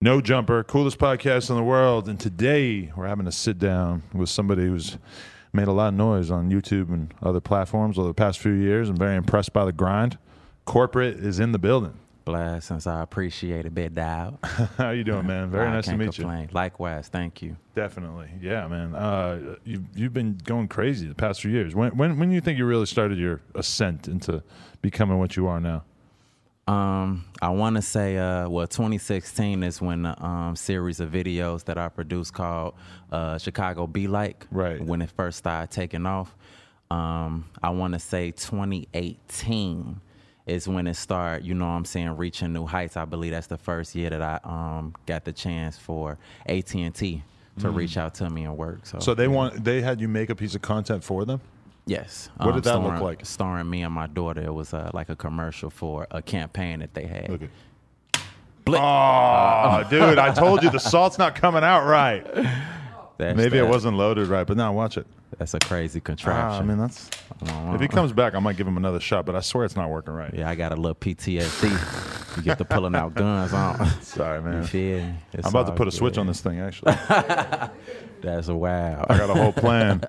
No Jumper, coolest podcast in the world. And today we're having a sit down with somebody who's made a lot of noise on YouTube and other platforms over the past few years. I'm very impressed by the grind. Corporate is in the building. Blessings. I appreciate it, bit Dow. How you doing, man? Very I nice to meet complain. you. Likewise, thank you. Definitely, yeah, man. Uh, you've you've been going crazy the past few years. When when when do you think you really started your ascent into becoming what you are now? Um, I want to say, uh, well, 2016 is when the um, series of videos that I produced called uh, Chicago Be Like, Right. When it first started taking off. Um, I want to say 2018 is when it started. You know, what I'm saying reaching new heights. I believe that's the first year that I um, got the chance for AT and T to reach out to me and work. So. So they want they had you make a piece of content for them. Yes. What did that look starring- like? Starring me and my daughter. It was uh, like a commercial for a campaign that they had. Look at. Oh, dude! I told you the salt's not coming out right. That's Maybe it wasn't loaded right, but now watch it. That's a crazy Ah, I contraption. mean, that's if he comes back, I might give him another shot, but I swear it's not working right. yeah, I got a little PTSD. you get to pulling out guns on. Sorry, You man. I'm about to put a switch on this thing. Actually, That's a wow. I got a whole plan.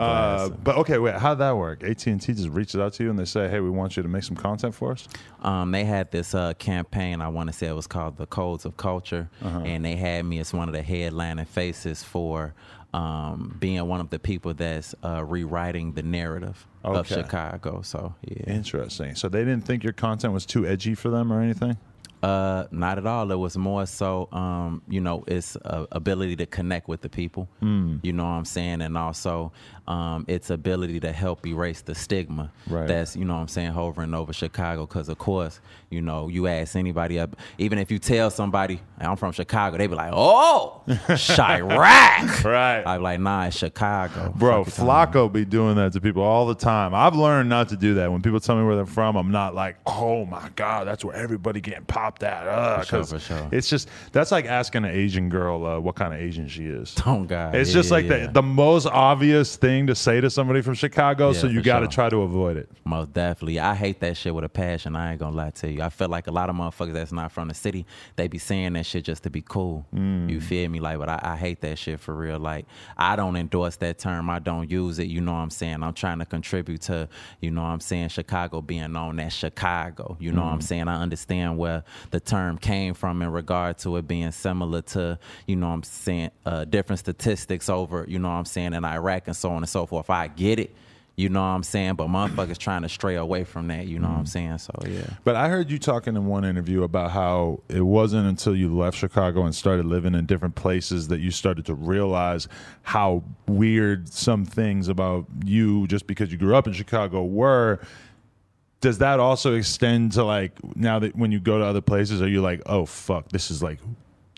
Uh, but okay, wait. How'd that work? AT and T just reaches out to you and they say, "Hey, we want you to make some content for us." Um, they had this uh, campaign. I want to say it was called the Codes of Culture, Uh-huh. and they had me as one of the headlining faces for um, being one of the people that's uh, rewriting the narrative of Chicago. So yeah, Interesting. So they didn't think your content was too edgy for them or anything. Uh, not at all. It was more so, um, you know, it's uh, ability to connect with the people. Hmm. You know what I'm saying, and also um, its ability to help erase the stigma Right. that's you know what I'm saying hovering over Chicago. Because of course, you know, you ask anybody up, even if you tell somebody I'm from Chicago, they be like, "Oh, Chiraq." Right. I'm like, "Nah, it's Chicago, Bro, Flacco be doing that to people all the time. I've learned not to do that. When people tell me where they're from, I'm not like, oh my god, that's where everybody getting popped at. Ugh, For sure, 'cause for sure. It's just that's like asking an Asian girl uh, what kind of Asian she is. about?" Oh God, It's yeah, just yeah, like yeah. the the most obvious thing to say to somebody from Chicago, so you got to sure. try to avoid it. Most definitely. I hate that shit with a passion. I ain't gonna lie to you. I feel like a lot of motherfuckers that's not from the city, they be saying that shit just to be cool. Mm. You feel me? Like, but I, I hate that shit for real. Like, I don't endorse that term. I don't use it. You know what I'm saying? I'm trying to contribute to, you know what I'm saying, Chicago being known as Chicago. You know what Mm. I'm saying? I understand where the term came from in regard to it being similar to, you know what I'm saying, uh, different statistics over, you know what I'm saying, in Iraq and so on and so forth. I get it. You know what I'm saying? But motherfuckers trying to stray away from that. You know what I'm saying? So yeah. But I heard you talking in one interview about how it wasn't until you left Chicago and started living in different places that you started to realize how weird some things about you, just because you grew up in Chicago, were. Does that also extend to like now that when you go to other places, are you like, oh fuck, this is like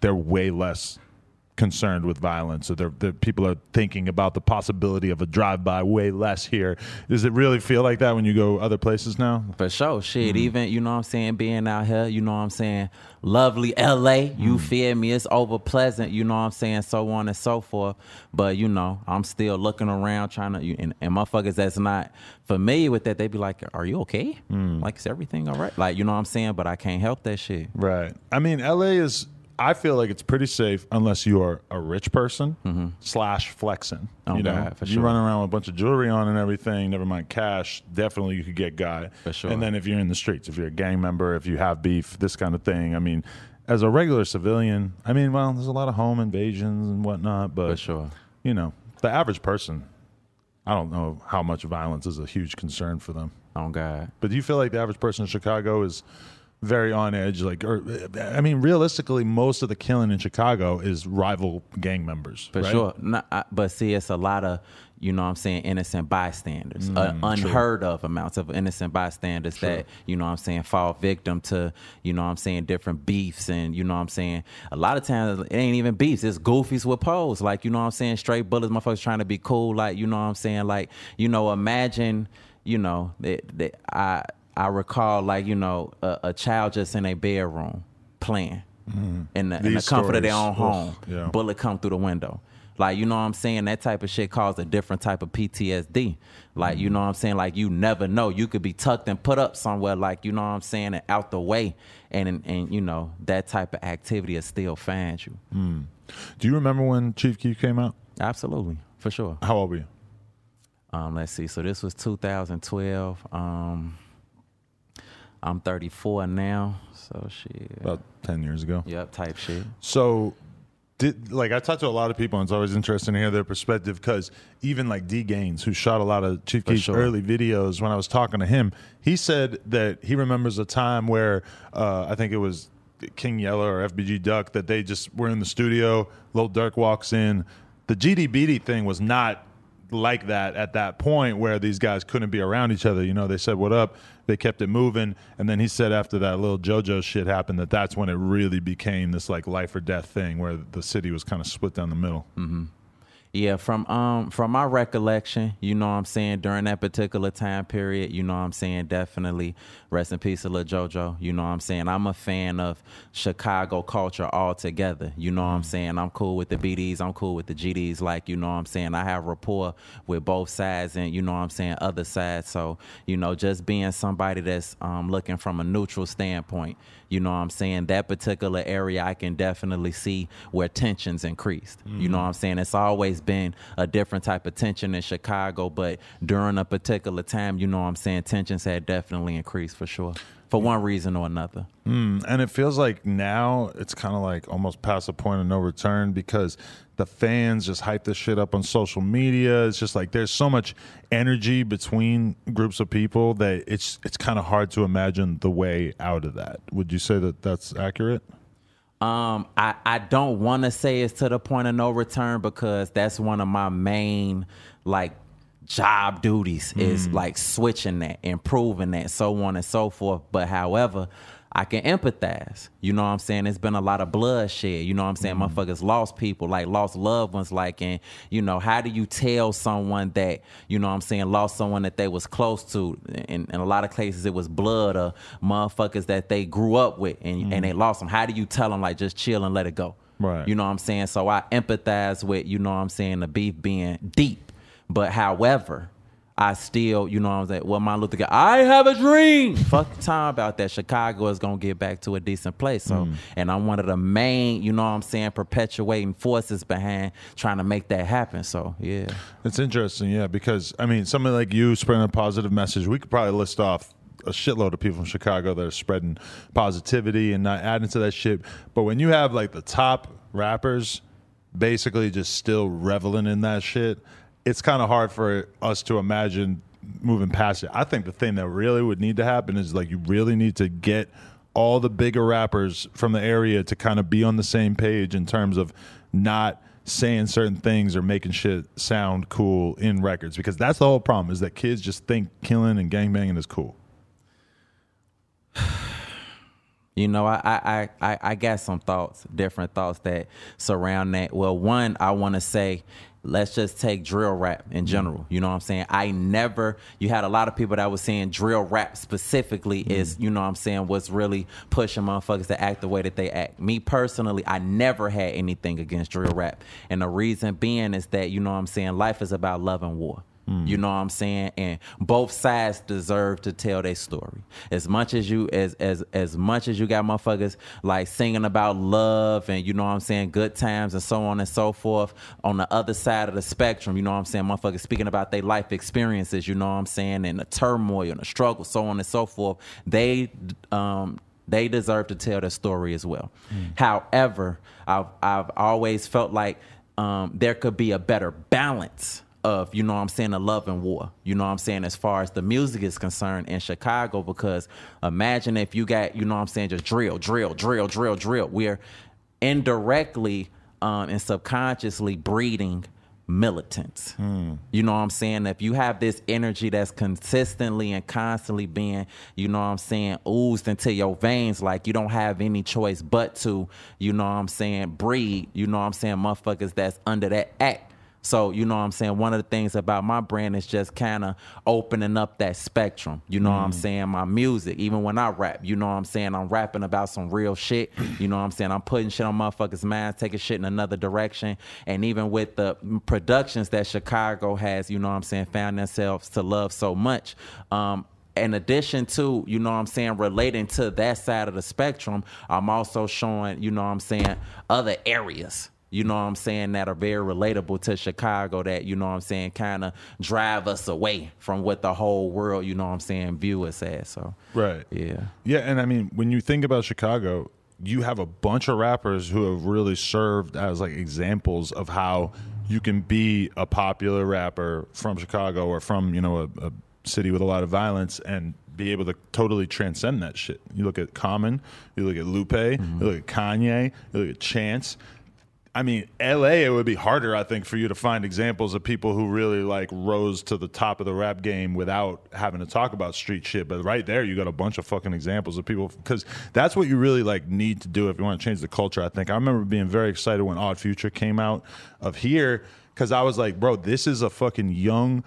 they're way less concerned with violence, or they're, they're people are thinking about the possibility of a drive-by way less here. Does it really feel like that when you go other places now? For sure. Mm. Shit, even, you know what I'm saying, being out here, you know what I'm saying, lovely LA, you Mm. feel me? It's over pleasant, you know what I'm saying, so on and so forth. But, you know, I'm still looking around trying to, and, and motherfuckers that's not familiar with that, they be like, Are you okay? Mm. Like, is everything all right? Like, you know what I'm saying? But I can't help that shit. Right. I mean, LA is. I feel like it's pretty safe unless you are a rich person slash flexing. Mm-hmm. Oh, you know, God, for you run around with a bunch of jewelry on and everything. Never mind cash. Definitely, you could get guy. For sure. And then if you're in the streets, if you're a gang member, if you have beef, this kind of thing. I mean, as a regular civilian, I mean, well, there's a lot of home invasions and whatnot, but For sure. you know, the average person. I don't know how much violence is a huge concern for them. Oh, God. But do you feel like the average person in Chicago is very on edge. Like, or I mean, realistically, most of the killing in Chicago is rival gang members. For right? sure. No, I, but see, it's a lot of, you know what I'm saying, innocent bystanders, Mm, uh, unheard of amounts of innocent bystanders that, you know what I'm saying, fall victim to, you know what I'm saying, different beefs. And, you know what I'm saying, a lot of times it ain't even beefs, it's goofies with poles, Like, you know what I'm saying, straight bullets, motherfuckers trying to be cool. Like, you know what I'm saying, like, you know, imagine, you know, that I, I recall, like, you know, a, a child just in a bedroom playing in the, in the comfort of their own home. Yeah. Bullet come through the window. Like, you know what I'm saying? That type of shit caused a different type of PTSD. Like, you know what I'm saying? Like, you never know. You could be tucked and put up somewhere, like, you know what I'm saying, and out the way. And, and, and you know, that type of activity will still find you. Do you remember when Chief Keef came out? Absolutely, for sure. How old were you? Um, let's see. So this was 2012. Um, I'm 34 now. So shit. About ten years ago. Yep, type shit. So, did like I talked to a lot of people, and it's always interesting to hear their perspective because even like DGainz, who shot a lot of Chief Keef's sure. early videos, when I was talking to him, he said that he remembers a time where uh, I think it was King Yella or FBG Duck that they just were in the studio. Lil Durk walks in. The GDBD thing was not like that at that point where these guys couldn't be around each other. You know, they said what up, they kept it moving, and then he said after that little JoJo shit happened that that's when it really became this like life or death thing where the city was kind of split down the middle. Mm-hmm. Yeah, from um from my recollection, you know what I'm saying, during that particular time period, you know what I'm saying, definitely rest in peace to Lil Jojo. You know what I'm saying? I'm a fan of Chicago culture altogether. You know what I'm saying? I'm cool with the BDs, I'm cool with the GDs, like, you know what I'm saying? I have rapport with both sides and you know what I'm saying, other sides. So, you know, just being somebody that's um looking from a neutral standpoint, you know what I'm saying, that particular area I can definitely see where tensions increased. You know what I'm saying? It's always been a different type of tension in Chicago, but during a particular time, you know what I'm saying, tensions had definitely increased for sure. For one reason or another. Hmm, and it feels like now it's kind of like almost past the point of no return because the fans just hype this shit up on social media. It's just like there's so much energy between groups of people that it's it's kind of hard to imagine the way out of that. Would you say that that's accurate? Um, I, I don't want to say it's to the point of no return because that's one of my main like job duties is like switching that, improving that, so on and so forth. But however, I can empathize. You know what I'm saying? It's been a lot of bloodshed. You know what I'm saying? Mm-hmm. Motherfuckers lost people, like lost loved ones. Like, and you know, how do you tell someone that you know what I'm saying lost someone that they was close to? In, in a lot of cases, it was blood or motherfuckers that they grew up with, and and they mm-hmm. lost them. How do you tell them like just chill and let it go? Right. You know what I'm saying? So I empathize with you know what I'm saying the beef being deep, but however. I still, you know what I'm saying? Well, Martin Luther King, I have a dream. Fuck time about that. Chicago is gonna get back to a decent place. So, mm. and I'm one of the main, you know what I'm saying, perpetuating forces behind trying to make that happen. So, yeah. It's interesting, yeah, because I mean, somebody like you spreading a positive message, we could probably list off a shitload of people from Chicago that are spreading positivity and not adding to that shit. But when you have like the top rappers basically just still reveling in that shit, it's kind of hard for us to imagine moving past it. I think the thing that really would need to happen is like you really need to get all the bigger rappers from the area to kind of be on the same page in terms of not saying certain things or making shit sound cool in records because that's the whole problem is that kids just think killing and gangbanging is cool. You know, I, I, I, I got some thoughts, different thoughts that surround that. Well, one, I want to say, let's just take drill rap in mm-hmm. general. You know what I'm saying? I never, you had a lot of people that was saying drill rap specifically mm-hmm. is, you know what I'm saying, what's really pushing motherfuckers to act the way that they act. Me personally, I never had anything against drill rap. And the reason being is that, you know what I'm saying, life is about love and war. You know what I'm saying? And both sides deserve to tell their story. As much as you as as as much as you got motherfuckers like singing about love and you know what I'm saying, good times and so on and so forth. On the other side of the spectrum, you know what I'm saying, motherfuckers speaking about their life experiences, you know what I'm saying, and the turmoil and the struggle, so on and so forth. They um they deserve to tell their story as well. However, I've I've always felt like um, there could be a better balance of, you know what I'm saying, the love and war. You know what I'm saying, as far as the music is concerned in Chicago, because imagine if you got, you know what I'm saying, just drill, drill, drill, drill, drill. We're indirectly um, and subconsciously breeding militants. You know what I'm saying? If you have this energy that's consistently and constantly being, you know what I'm saying, oozed into your veins, like you don't have any choice but to, you know what I'm saying, breed, you know what I'm saying, motherfuckers that's under that act. So, you know what I'm saying? One of the things about my brand is just kind of opening up that spectrum. You know what I'm saying? My music, even when I rap, you know what I'm saying? I'm rapping about some real shit. You know what I'm saying? I'm putting shit on motherfuckers' minds, taking shit in another direction. And even with the productions that Chicago has, you know what I'm saying, found themselves to love so much. Um, in addition to, you know what I'm saying, relating to that side of the spectrum, I'm also showing, you know what I'm saying, other areas you know what I'm saying, that are very relatable to Chicago that, you know what I'm saying, kind of drive us away from what the whole world, you know what I'm saying, view us as. So, Right. yeah. Yeah, and I mean, when you think about Chicago, you have a bunch of rappers who have really served as like examples of how you can be a popular rapper from Chicago or from you know a, a city with a lot of violence and be able to totally transcend that shit. You look at Common, you look at Lupe, you mm-hmm. look at Kanye, you look at Chance. I mean, LA, it would be harder, I think, for you to find examples of people who really like rose to the top of the rap game without having to talk about street shit. But right there, you got a bunch of fucking examples of people because that's what you really like need to do if you want to change the culture. I think I remember being very excited when Odd Future came out of here because I was like, bro, this is a fucking young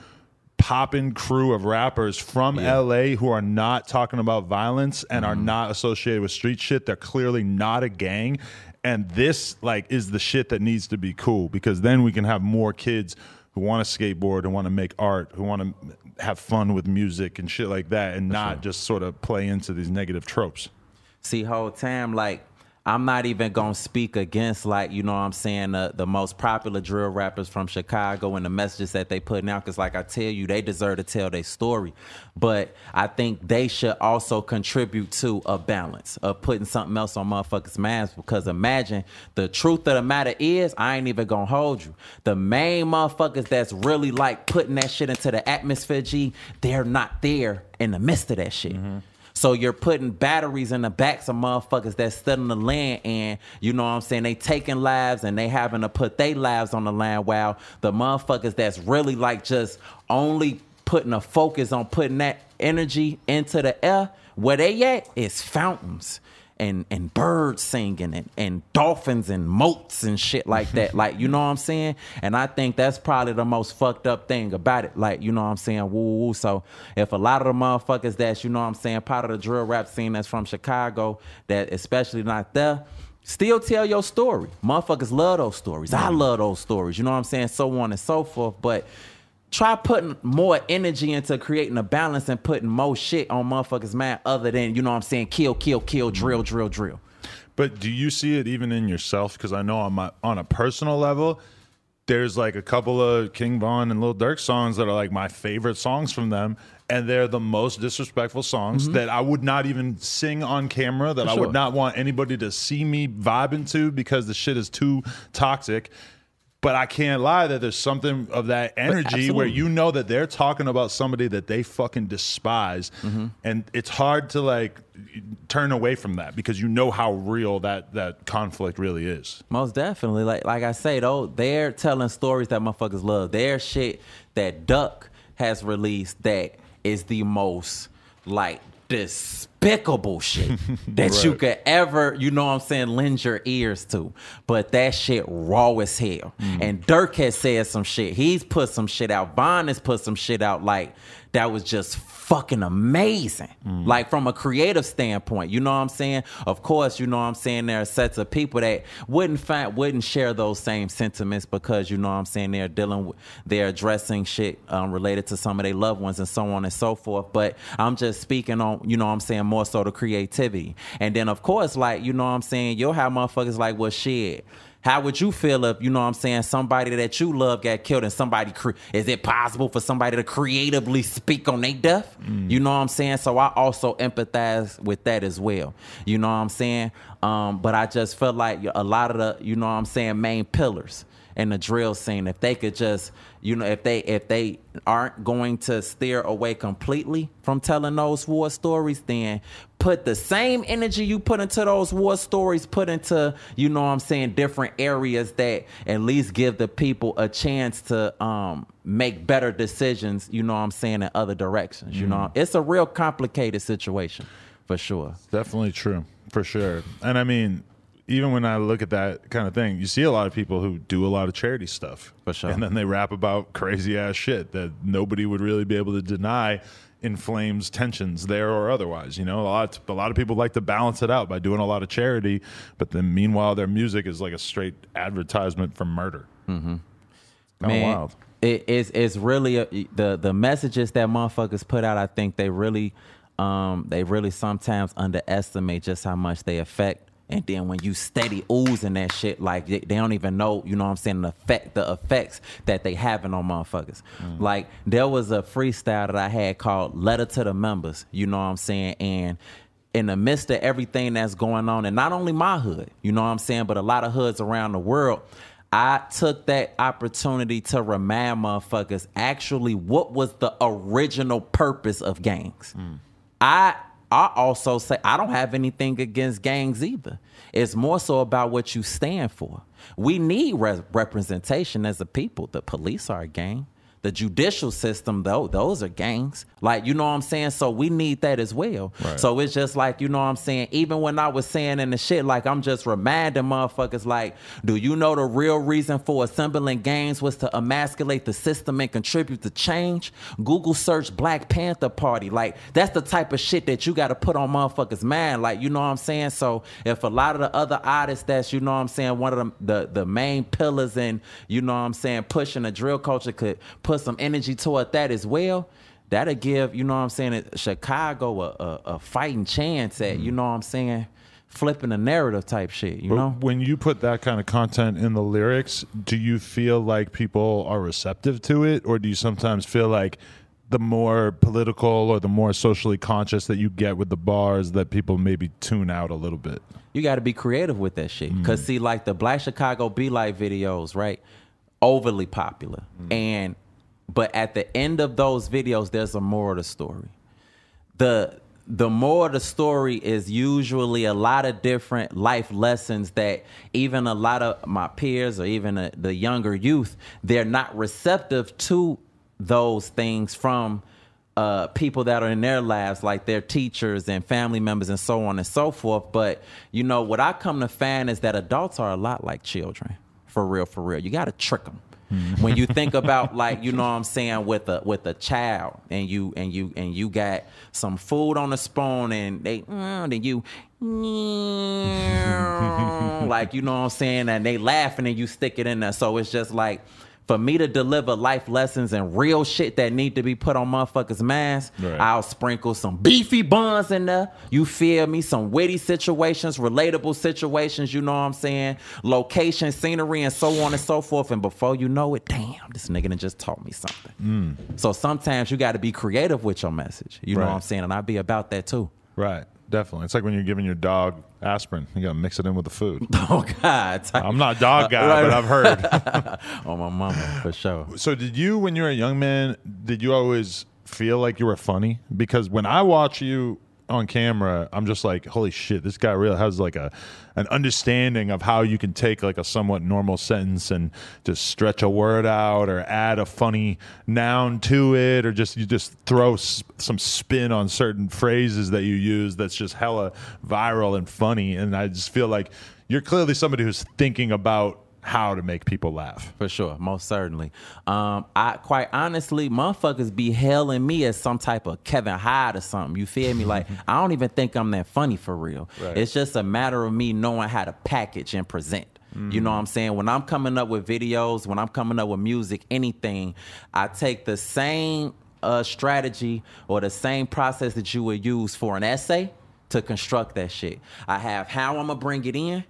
popping crew of rappers from LA who are not talking about violence and are mm-hmm. not associated with street shit. They're clearly not a gang. And this like is the shit that needs to be cool because then we can have more kids who want to skateboard and want to make art, who want to have fun with music and shit like that and not just sort of play into these negative tropes. see whole time like I'm not even gonna speak against like you know what I'm saying the, the most popular drill rappers from Chicago and the messages that they putting out because like I tell you they deserve to tell their story, but I think they should also contribute to a balance of putting something else on motherfuckers' minds because imagine the truth of the matter is I ain't even gonna hold you. The main motherfuckers that's really like putting that shit into the atmosphere G they're not there in the midst of that shit. Mm-hmm. So you're putting batteries in the backs of motherfuckers that's in the land and you know what I'm saying, they taking lives and they having to put their lives on the line while the motherfuckers that's really like just only putting a focus on putting that energy into the air, where they at is fountains and and birds singing and, and dolphins and moats and shit like that. like, you know what I'm saying? And I think that's probably the most fucked up thing about it. Like, you know what I'm saying? Woo woo. So if a lot of the motherfuckers that's, you know what I'm saying, part of the drill rap scene that's from Chicago, that especially not there, still tell your story. Motherfuckers love those stories. I love those stories. You know what I'm saying? So on and so forth. But try putting more energy into creating a balance and putting more shit on motherfuckers' mind other than, you know what I'm saying, kill, kill, kill, drill, drill, drill. But do you see it even in yourself? Because I know on my on a personal level, there's like a couple of King Von and Lil Durk songs that are like my favorite songs from them, and they're the most disrespectful songs that I would not even sing on camera. That I Mm-hmm. would not want anybody to see me vibing to because the shit is too toxic. But I can't lie that there's something of that energy where you know that they're talking about somebody that they fucking despise, Mm-hmm. and it's hard to like turn away from that because you know how real that that conflict really is. Most definitely. Like like I say though, they're telling stories that motherfuckers love. Their shit that Duck has released that is the most like despicable shit that you could ever, you know what I'm saying, lend your ears to. But that shit raw as hell. Mm. And Durk has said some shit. He's put some shit out. Von has put some shit out like that was just fucking amazing. Like from a creative standpoint, you know what I'm saying? Of course, you know what I'm saying there are sets of people that wouldn't find wouldn't share those same sentiments because you know what I'm saying they're dealing with they're addressing shit um, related to some of their loved ones and so on and so forth. But I'm just speaking on, you know what I'm saying, more so the creativity. And then of course, like, you know what I'm saying, you'll have motherfuckers like, well shit. How would you feel if you know what I'm saying somebody that you love got killed and somebody cre- is it possible for somebody to creatively speak on their death? You know what I'm saying? So I also empathize with that as well. You know what I'm saying? Um, but I just felt like a lot of the you know what I'm saying main pillars in the drill scene. If they could just, you know, if they if they aren't going to steer away completely from telling those war stories, then put the same energy you put into those war stories, put into, you know what I'm saying, different areas that at least give the people a chance to um make better decisions, you know what I'm saying, in other directions. You know, it's a real complicated situation for sure. Definitely true, for sure. And I mean, even when I look at that kind of thing, you see a lot of people who do a lot of charity stuff. For sure. And then they rap about crazy ass shit that nobody would really be able to deny inflames tensions there or otherwise. You know, a lot a lot of people like to balance it out by doing a lot of charity, but then meanwhile their music is like a straight advertisement for murder. Mm-hmm. Kind of wild. It is it's really a, the the messages that motherfuckers put out. I think they really um they really sometimes underestimate just how much they affect. And then when you steady oozing that shit, like they, they don't even know, you know what I'm saying, the effect, the effects that they having on motherfuckers. Mm. Like there was a freestyle that I had called "Letter to the Members," you know what I'm saying, and in the midst of everything that's going on, and not only my hood, you know what I'm saying, but a lot of hoods around the world, I took that opportunity to remind motherfuckers actually what was the original purpose of gangs. Mm. I I also say I don't have anything against gangs either. It's more so about what you stand for. We need re- representation as a people. The police are a gang. The judicial system, though, those are gangs. Like, you know what I'm saying? So we need that as well. Right. So it's just like, you know what I'm saying? Even when I was saying in the shit, like, I'm just reminding motherfuckers, like, do you know the real reason for assembling gangs was to emasculate the system and contribute to change? Google search Black Panther Party. Like, that's the type of shit that you got to put on motherfuckers' mind. Like, you know what I'm saying? So if a lot of the other artists that's, you know what I'm saying, one of the, the, the main pillars in, you know what I'm saying, pushing the drill culture could put some energy toward that as well, that'll give, you know what I'm saying, Chicago a, a, a fighting chance at, you mm. know what I'm saying, flipping the narrative type shit, you But know? when you put that kind of content in the lyrics, do you feel like people are receptive to it, or do you sometimes feel like the more political or the more socially conscious that you get with the bars, that people maybe tune out a little bit? you got to be creative with that shit. Mm. Cause see, like the Black Chicago Be Like videos, right? Overly popular, mm. and but at the end of those videos, there's a more of the story. the the more of the story is usually a lot of different life lessons that even a lot of my peers or even the, the younger youth they're not receptive to those things from uh, people that are in their lives like their teachers and family members and so on and so forth. But you know what i come to find is that adults are a lot like children. For real for real. You got to trick them when you think about like you know what I'm saying with a with a child and you and you and you got some food on the spoon and they mm, then you like you know what I'm saying and they laughing and you stick it in there. So it's just like for me to deliver life lessons and real shit that need to be put on motherfuckers' minds, Right. I'll sprinkle some beefy buns in there. You feel me? Some witty situations, relatable situations, you know what I'm saying? Location, scenery, and so on and so forth. And before you know it, damn, this nigga done just taught me something. Mm. So sometimes you got to be creative with your message. You know what I'm saying? And I'd be about that too. Right, definitely. It's like when you're giving your dog aspirin, you got to mix it in with the food. Oh God, I'm not a dog uh, guy, Right. but I've heard. on oh, my mama for sure. So did you when you were a young man, did you always feel like you were funny? Because when I watch you on camera, I'm just like, holy shit, this guy really has like a an understanding of how you can take like a somewhat normal sentence and just stretch a word out or add a funny noun to it or just you just throw s- some spin on certain phrases that you use that's just hella viral and funny. And I just feel like you're clearly somebody who's thinking about how to make people laugh. For sure, most certainly. Um, I quite honestly, motherfuckers be hailing me as some type of Kevin Hyde or something. You feel me? Like I don't even think I'm that funny for real. Right. It's just a matter of me knowing how to package and present. You know what I'm saying? When I'm coming up with videos, when I'm coming up with music, anything, I take the same uh, strategy or the same process that you would use for an essay to construct that shit. I have how I'm gonna bring it in,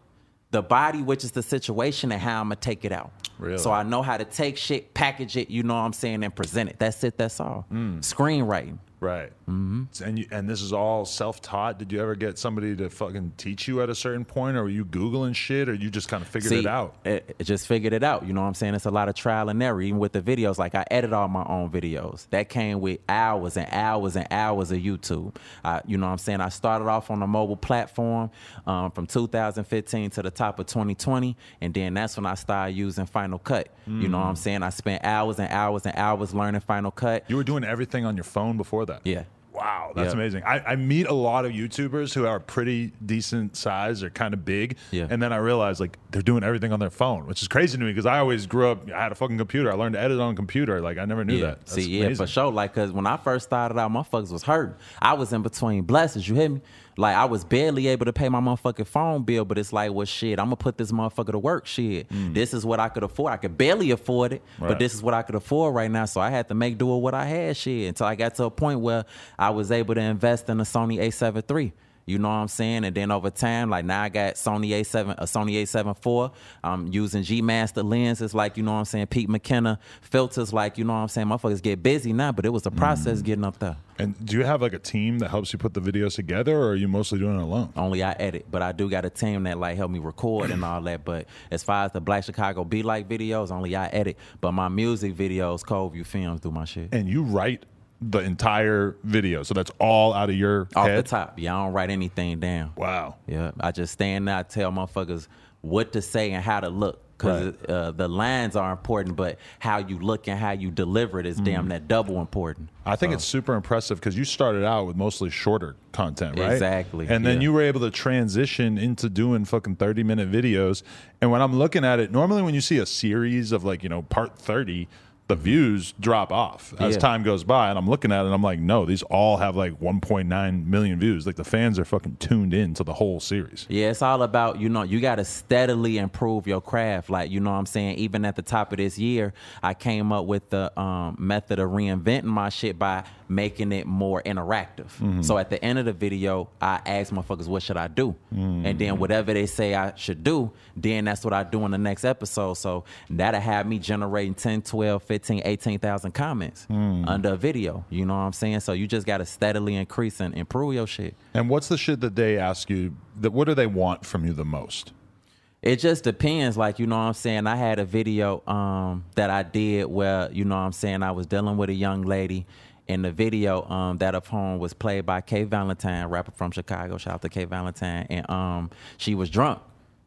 the body, which is the situation, and how I'm gonna take it out. Really? So I know how to take shit, package it, you know what I'm saying, and present it. That's it, that's all. Hmm. Screenwriting. Mm. Right. Mm-hmm. And you, and this is all self taught. Did you ever get somebody to fucking teach you at a certain point, or were you googling shit, or you just kind of figured See, it out? It, it just figured it out. You know what I'm saying? It's a lot of trial and error. Even with the videos, like I edit all my own videos. That came with hours and hours and hours of YouTube. I, you know what I'm saying? I started off on a mobile platform um, from 2015 to the top of 2020, and then that's when I started using Final Cut. You know what Mm. I'm saying? I spent hours and hours and hours learning Final Cut. You were doing everything on your phone before that. Yeah. Wow, that's Yeah. amazing. I, I meet a lot of YouTubers who are pretty decent size or kind of big, Yeah. and then I realize like they're doing everything on their phone, which is crazy to me because I always grew up. I had a fucking computer. I learned to edit on a computer. Like I never knew yeah. that. That's See, yeah, for sure. Like, cause when I first started out, motherfuckers was hurt. I was in between blessings. You hear me? Like, I was barely able to pay my motherfucking phone bill, but it's like, well, shit, I'm gonna put this motherfucker to work. Shit, mm. this is what I could afford. I could barely afford it, Right. but this is what I could afford right now. So I had to make do with what I had. Shit, until I got to a point where I was able to invest in a Sony A7 III. You know what I'm saying? And then over time, like now I got Sony A7, a uh, Sony A7 IV. I'm using G Master lenses, like you know what I'm saying, Pete McKenna filters, like you know what I'm saying. Motherfuckers get busy now, but it was a mm. process getting up there. and do you have like a team that helps you put the videos together, or are you mostly doing it alone? Only I edit, but I do got a team that like help me record and all that. But as far as the Black Chicago Be Like videos, only I edit. But my music videos, Cove View Films, do my shit. And you write the entire video, so that's all out of your Off head. the top, yeah, I don't write anything down. Wow. Yeah, I just stand there, I tell motherfuckers what to say and how to look. Because Right. uh, the lines are important, but how you look and how you deliver it is Mm. damn that double important. I think it's super impressive because you started out with mostly shorter content, right? Exactly, And then yeah. you were able to transition into doing fucking 30 minute videos. And when I'm looking at it, normally when you see a series of like, you know, part 30, the views drop off as Yeah. time goes by. And I'm looking at it and I'm like, no, these all have like 1.9 million views. Like the fans are fucking tuned in to the whole series. Yeah, it's all about, you know, you got to steadily improve your craft. Like, you know what I'm saying? Even at the top of this year, I came up with the um, method of reinventing my shit by making it more interactive. Mm-hmm. So at the end of the video, I ask motherfuckers, what should I do? And Mm-hmm. then whatever they say I should do, then that's what I do in the next episode. So that'll have me generating 10, 12, 15, 18,000 comments Mm. under a video. You know what I'm saying? So you just got to steadily increase and improve your shit. And what's the shit that they ask you? That what do they want from you the most? It just depends. Like, you know what I'm saying? I had a video um, that I did where, you know what I'm saying, I was dealing with a young lady. In the video, um, that of whom was played by Kay Valentine, rapper from Chicago. Shout out to Kay Valentine. And um, she was drunk.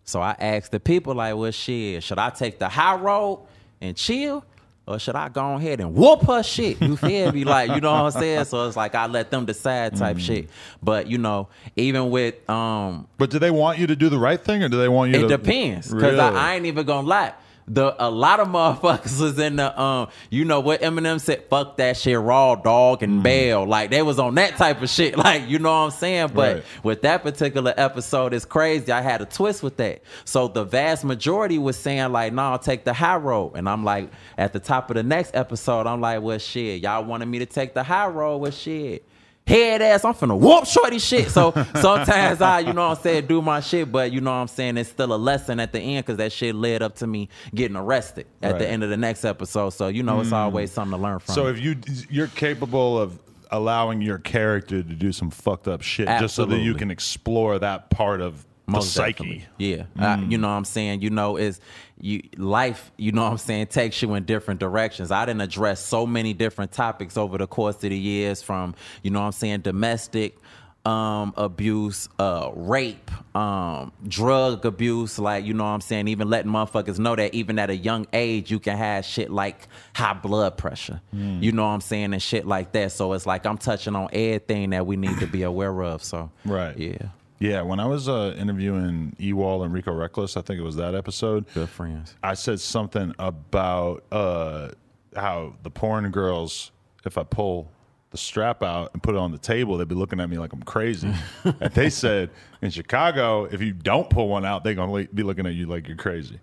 So I asked the people, like, well, shit, should I take the high road and chill? Or should I go ahead and whoop her shit? You feel me? Like, you know what I'm saying? So it's like I let them decide type shit. But, you know, even with um, But do they want you to do the right thing or do they want you it to It depends, because Really? I, I ain't even gonna lie. The a lot of motherfuckers was in the um, you know what Eminem said, "Fuck that shit, raw dog Mm. and bail." Like they was on that type of shit. Like you know what I'm saying. But Right. with that particular episode, it's crazy. I had a twist with that. So the vast majority was saying like, "No, I'll take the high road," and I'm like, at the top of the next episode, I'm like, "Well, shit, y'all wanted me to take the high road. Well, shit." Head ass, I'm finna whoop shorty shit. So sometimes I, you know what I'm saying, do my shit, but you know what I'm saying, it's still a lesson at the end because that shit led up to me getting arrested at Right. the end of the next episode. So you know it's mm. always something to learn from. So if you you're capable of allowing your character to do some fucked up shit just so that you can explore that part of the Most psyche. definitely. Yeah. I- you know what I'm saying? You know, is you life, you know what I'm saying, takes you in different directions. I didn't address so many different topics over the course of the years from, you know what I'm saying, domestic um abuse, uh rape, um drug abuse, like you know what I'm saying, even letting motherfuckers know that even at a young age you can have shit like high blood pressure. You know what I'm saying, and shit like that. So it's like I'm touching on everything that we need to be aware of. So Right. Yeah. Yeah, when I was uh, interviewing Ewall and Rico Recklezz, I think it was that episode. Good friends. I said something about uh, how the porn girls, if I pull the strap out and put it on the table, they'd be looking at me like I'm crazy. and they said in Chicago, if you don't pull one out, they're gonna be looking at you like you're crazy.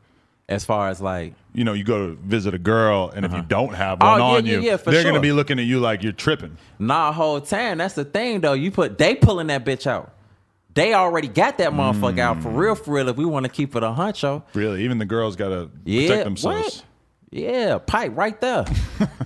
As far as like You know, you go to visit a girl, and if you don't have Oh, one yeah, on yeah, you, yeah, they're gonna be looking at you like you're tripping. Nah, whole time. That's the thing though. You put they pulling that bitch out. They already got that motherfucker out for mm. real, for real. If we want to keep it a huncho, Really, even the girls gotta yeah. protect themselves. What? Yeah, pipe right there.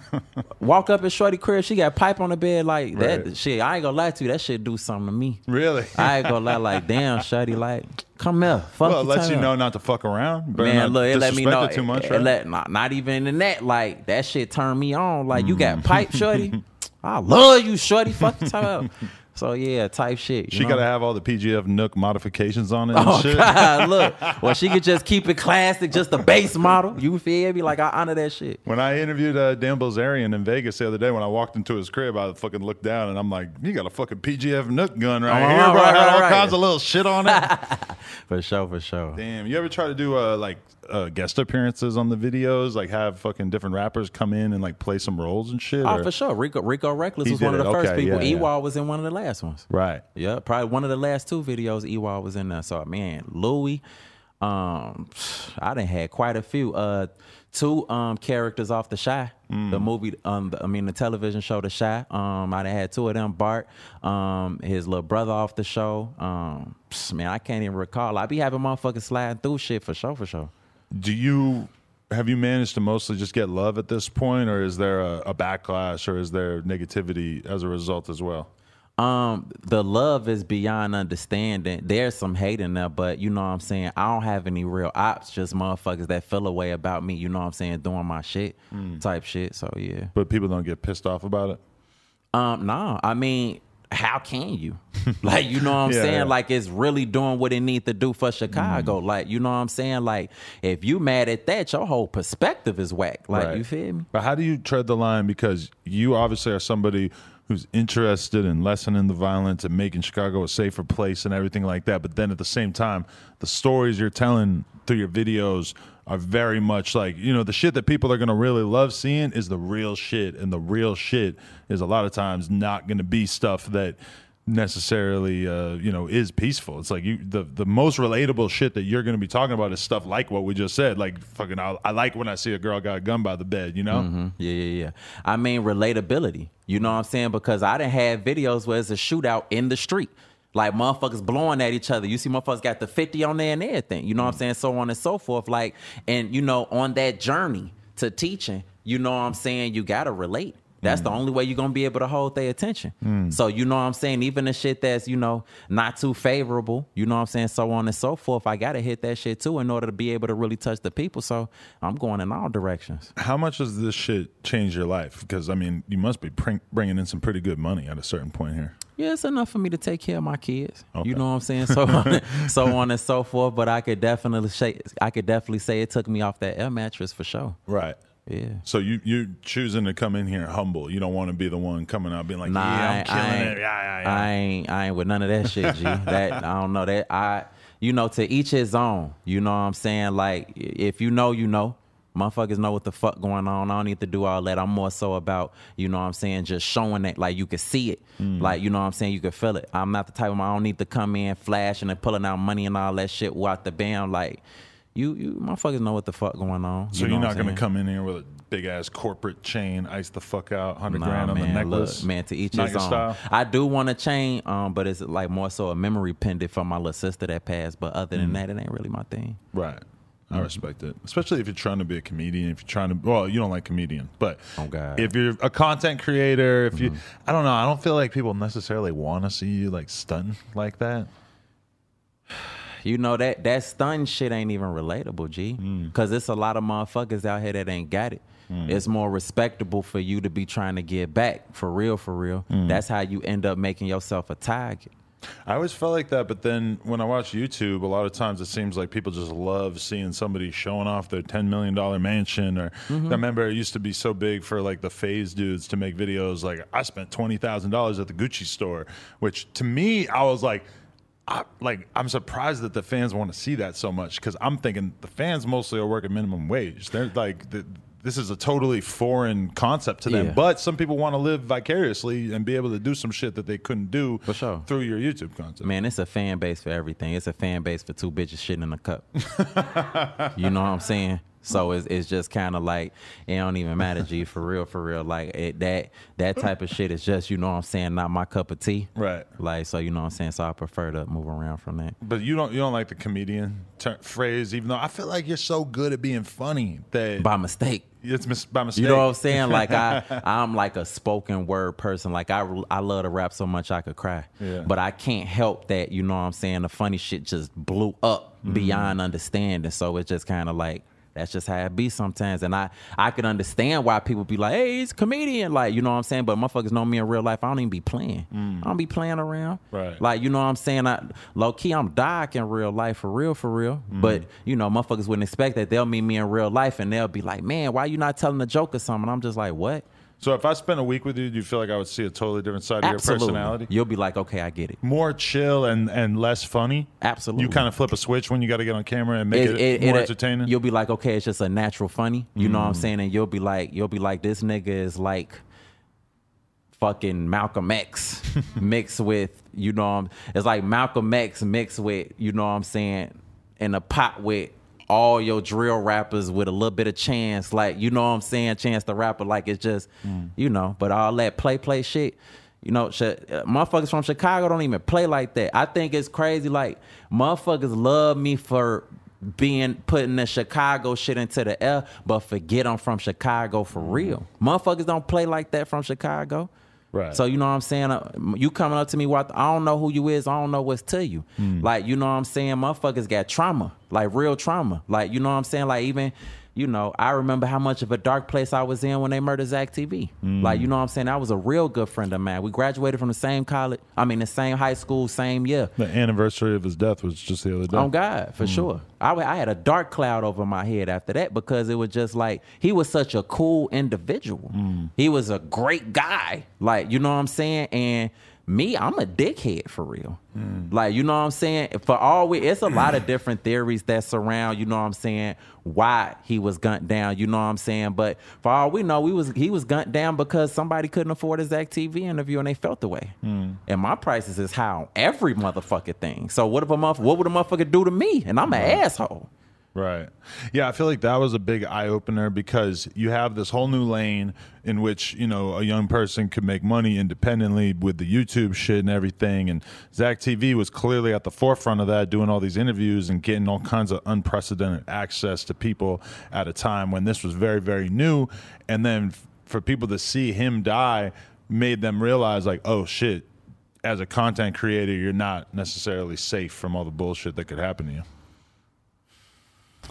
Walk up in Shorty crib, she got pipe on the bed like that. Right. Shit, I ain't gonna lie to you, that shit do something to me. Really? I ain't gonna lie, like damn, Shorty, like come here, fuck well, it you lets you know not to fuck around. Better Man, look, it let me know. it too much, it right? let- not, not even in that. Like that shit turned me on. Like you got mm. pipe, shorty. I love you, shorty. Fuck you talking about. So yeah, type shit. you she got to have all the PGF Nook modifications on it and Oh shit. God, look. Well, she could just keep it classic, just the base model. You feel me? Like I honor that shit. When I interviewed uh, Dan Bilzerian in Vegas the other day, when I walked into his crib, I fucking looked down and I'm like, "You got a fucking PGF Nook gun right Oh, here, right, bro! I right, had all right. kinds of little shit on it." For sure, for sure. Damn, you ever try to do uh, like uh, guest appearances on the videos, like have fucking different rappers come in and like play some roles and shit? Oh, or- for sure. Rico Rico Recklezz was one of it. the first Okay, people. yeah, yeah. Was in one of the last ones. Right. Yeah, probably one of the last two videos Ewald was in there. So man, Louis, um, I done had quite a few. Uh, two um characters off the Chi, Mm. the movie. Um, the- I mean the television show The Chi. Um, I done had two of them. Bart, um, his little brother off the show. Um, man, I can't even recall. I be having motherfuckers sliding through shit for sure, for sure. Do you have you managed to mostly just get love at this point, or is there a, a backlash, or is there negativity as a result as well? Um, the love is beyond understanding. There's some hate in there, but you know what I'm saying? I don't have any real ops, just motherfuckers that feel a way about me, you know what I'm saying, doing my shit type shit. So yeah. But people don't get pissed off about it. Um, no, I mean, how can you? like, you know what I'm Yeah, saying? yeah. Like it's really doing what it needs to do for Chicago. Mm-hmm. Like, you know what I'm saying? Like, if you mad at that, your whole perspective is whack. Like, Right. you feel me? But how do you tread the line? Because you obviously are somebody who's interested in lessening the violence and making Chicago a safer place and everything like that. But then at the same time, the stories you're telling through your videos are very much like, you know, the shit that people are to really love seeing is the real shit. And the real shit is a lot of times not to be stuff that necessarily uh, you know is peaceful it's like you the the most relatable shit that you're going to be talking about is stuff like what we just said like fucking I, I like when i see a girl got a gun by the bed you know Mhm. Yeah, yeah, yeah. I mean relatability. You know what I'm saying? Because I didn't have videos where it's a shootout in the street. Like motherfuckers blowing at each other. You see motherfuckers got the 50 on there and everything. You know what I'm mm. saying? So on and so forth. Like, and you know, on that journey to teaching, you know what I'm saying? You gotta relate. That's the mm. only way you're gonna be able to hold their attention. Mm. So you know what I'm saying? Even the shit that's, you know, not too favorable, you know what I'm saying, so on and so forth. I gotta hit that shit too in order to be able to really touch the people. So I'm going in all directions. how much does this shit change your life because i mean you must be bringing in some pretty good money at a certain point here Yeah, it's enough for me to take care of my kids. Okay. You know what I'm saying? So on, so on and so forth. But I could definitely say I could definitely say it took me off that air mattress for sure. right Yeah. so you you choosing to come in here humble you don't want to be the one coming out being like Nah, yeah i'm killing I it ain't, yeah yeah yeah I ain't I ain't with none of that shit, G. that I don't know that I you know to each his own. You know what I'm saying? Like if you know, you know. Motherfuckers know what the fuck going on. I don't need to do all that. I'm more so about, you know what I'm saying, just showing that like you can see it. Mm. Like, you know what I'm saying, you can feel it. I'm not the type of I don't need to come in flashing and pulling out money and all that shit out the band. Like, you you motherfuckers know what the fuck going on. so you you're not going to come in here with a big ass corporate chain ice the fuck out 100 Nah, grand on man, the necklace Look, man, to each his own. style? I do want a chain, um, but it's like more so a memory pendant for my little sister that passed. But other Mm. than that, it ain't really my thing. Right. I respect it, especially if you're trying to be a comedian. If you're trying to, well, you don't like comedian, but Oh, God. if you're a content creator, if you, I don't know, I don't feel like people necessarily want to see you like stunting like that. You know that that stun shit ain't even relatable, G. Mm. Cause it's a lot of motherfuckers out here that ain't got it. It's more respectable for you to be trying to get back for real, for real. Mm. That's how you end up making yourself a target. I always felt like that, but then when I watch YouTube, a lot of times it seems like people just love seeing somebody showing off their ten million dollar mansion. Or I remember it used to be so big for like the phase dudes to make videos like I spent twenty thousand dollars at the Gucci store, which to me I was like. I, like I'm surprised that the fans want to see that so much because I'm thinking the fans mostly are working minimum wage. They're like, the, this is a totally foreign concept to them. Yeah. But some people want to live vicariously and be able to do some shit that they couldn't do For sure. through your YouTube content. Man, it's a fan base for everything. It's a fan base for two bitches shitting in a cup. you know what I'm saying? So it's it's just kind of like it don't even matter, G. For real, for real. Like it, that that type of shit is just you know what I'm saying, not my cup of tea. Right. Like so, you know what I'm saying. So I prefer to move around from that. But you don't you don't like the comedian ter- phrase, even though I feel like you're so good at being funny that By mistake. It's mis- by mistake. You know what I'm saying? Like I, I'm like a spoken word person. Like I, I love to rap so much I could cry. Yeah. But I can't help that. You know what I'm saying? The funny shit just blew up Mm-hmm. beyond understanding. So it's just kind of like that's just how it be sometimes. And I, I can understand why people be like, "Hey, he's a comedian," like you know what I'm saying. But motherfuckers know me in real life. I don't even be playing. I don't be playing around. Mm. Right. Like you know what I'm saying. I low key, I'm dark in real life for real, for real. Mm. But you know, motherfuckers wouldn't expect that. They'll meet me in real life and they'll be like, "Man, why you not telling a joke or something?" I'm just like, "What?" So if I spent a week with you, do you feel like I would see a totally different side of your personality? You'll be like, "Okay, I get it." More chill and, and less funny. Absolutely. You kind of flip a switch when you got to get on camera and make it, more entertaining. You'll be like, okay, it's just a natural funny. You know what I'm Mm. saying? And you'll be like, you'll be like, this nigga is like fucking Malcolm X mixed with, you know, it's like Malcolm X mixed with, you know what I'm saying, in a pot with all your drill rappers with a little bit of chance, like you know what I'm saying, chance the rapper, like it's just, Mm. you know, but all that play play shit. You know, sh- uh, motherfuckers from Chicago don't even play like that. I think it's crazy. Like motherfuckers love me for being putting the Chicago shit into the air, but forget I'm from Chicago for real. Motherfuckers don't play like that from Chicago. Right. So you know what I'm saying? Uh, You coming up to me, I don't know who you is. I don't know what's to you. Like you know what I'm saying? Motherfuckers got trauma, like real trauma. Like you know what I'm saying? Like even. You know, I remember how much of a dark place I was in when they murdered Zack TV. Mm. Like, you know what I'm saying? I was a real good friend of mine. We graduated from the same college. I mean, the same high school, same year. the anniversary of his death was just the other day. On God, for mm. sure. I, I had a dark cloud over my head after that because it was just like he was such a cool individual. Mm. He was a great guy, like you know what I'm saying. And me, I'm a dickhead for real. Like you know what I'm saying. For all we, it's a lot of different theories that surround. You know what I'm saying. Why he was gunned down. You know what I'm saying. But for all we know, we was he was gunned down because somebody couldn't afford his Zack TV interview and they felt the way. Hmm. And my prices is high on every motherfucking thing. So what if a motherfucker? What would a motherfucker do to me? And I'm an asshole. Right. Yeah, I feel like that was a big eye opener because you have this whole new lane in which, you know, a young person could make money independently with the YouTube shit and everything. And Zack TV was clearly at the forefront of that, doing all these interviews and getting all kinds of unprecedented access to people at a time when this was very, very new. And then for people to see him die made them realize, like, oh shit, as a content creator, you're not necessarily safe from all the bullshit that could happen to you.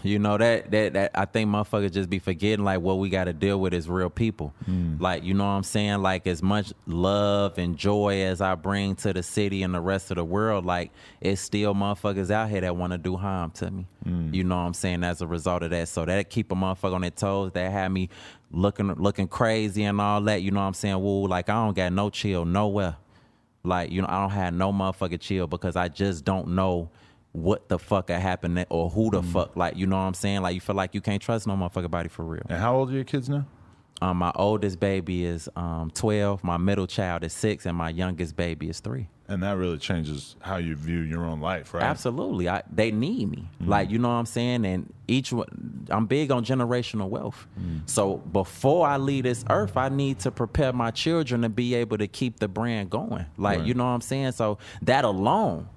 You know that that that I think motherfuckers just be forgetting like what we got to deal with is real people. Hmm. Like you know what I'm saying? Like as much love and joy as I bring to the city and the rest of the world, like it's still motherfuckers out here that want to do harm to me. Hmm. You know what I'm saying? As a result of that, so that keep a motherfucker on their toes. That had me looking looking crazy and all that. You know what I'm saying? Woo, like I don't got no chill nowhere. Like, you know, I don't have no motherfucking chill because I just don't know what the fuck happened or who the fuck. Like, you know what I'm saying? Like, you feel like you can't trust no motherfucker body for real. And how old are your kids now? Um, my oldest baby is um 12, my middle child is six, and my youngest baby is three. And that really changes how you view your own life, right? Absolutely, I, they need me. Like you know what I'm saying. And each one, I'm big on generational wealth. So before I leave this earth, I need to prepare my children to be able to keep the brand going. Like Right. you know what I'm saying. So that alone.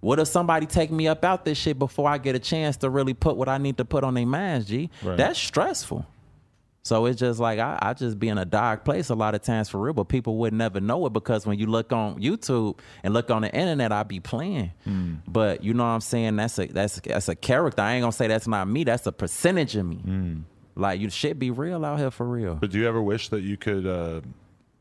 What if somebody take me up out this shit before I get a chance to really put what I need to put on their minds, G? Right. That's stressful. So it's just like I, I just be in a dark place a lot of times for real, but people would never know it because when you look on YouTube and look on the internet, I be playing. Hmm. But you know what I'm saying? That's a that's that's a character. I ain't gonna say that's not me. That's a percentage of me. Hmm. Like you should be real out here for real. But do you ever wish that you could uh,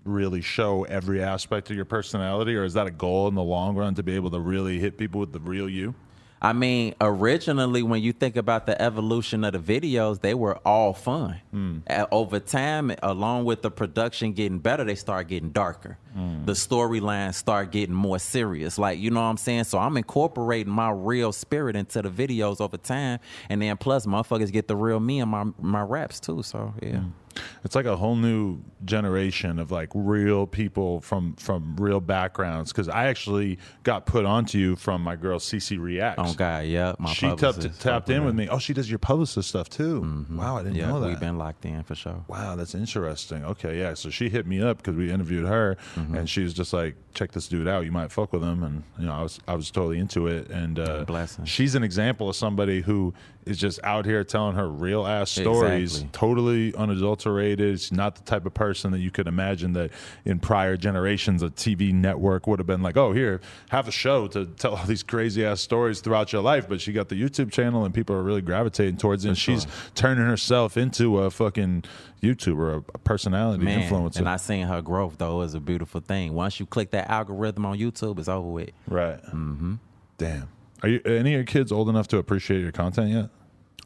really show every aspect of your personality, or is that a goal in the long run to be able to really hit people with the real you? I mean, originally, when you think about the evolution of the videos, they were all fun. Uh, over time, along with the production getting better, they start getting darker. The storylines start getting more serious. Like, you know what I'm saying? So I'm incorporating my real spirit into the videos over time. And then plus, motherfuckers get the real me in my, my raps too. So, yeah. It's like a whole new generation of like real people from from real backgrounds. Because I actually got put onto you from my girl CC Reacts. Oh God, yeah. My she tapped tapped in with me. Oh, she does your publicist stuff too. Wow, I didn't Yeah, know that. we've been locked in for sure. Wow, that's interesting. Okay, yeah. So she hit me up because we interviewed her, Mm-hmm. and she was just like, "Check this dude out. You might fuck with him." And you know, I was I was totally into it. And uh, Blessing. she's an example of somebody who is just out here telling her real ass stories, Exactly. totally unadulterated. She's not the type of person that you could imagine that in prior generations a TV network would have been like, "Oh, here, have a show to tell all these crazy ass stories throughout your life." But she got the YouTube channel, and people are really gravitating towards it. And she's turning herself into a fucking YouTuber, a personality Man, influencer. and I seen her growth though. is a beautiful thing. Once you click that algorithm on YouTube, it's over with. right. Mm-hmm. Damn. Are you are any of your kids old enough to appreciate your content yet?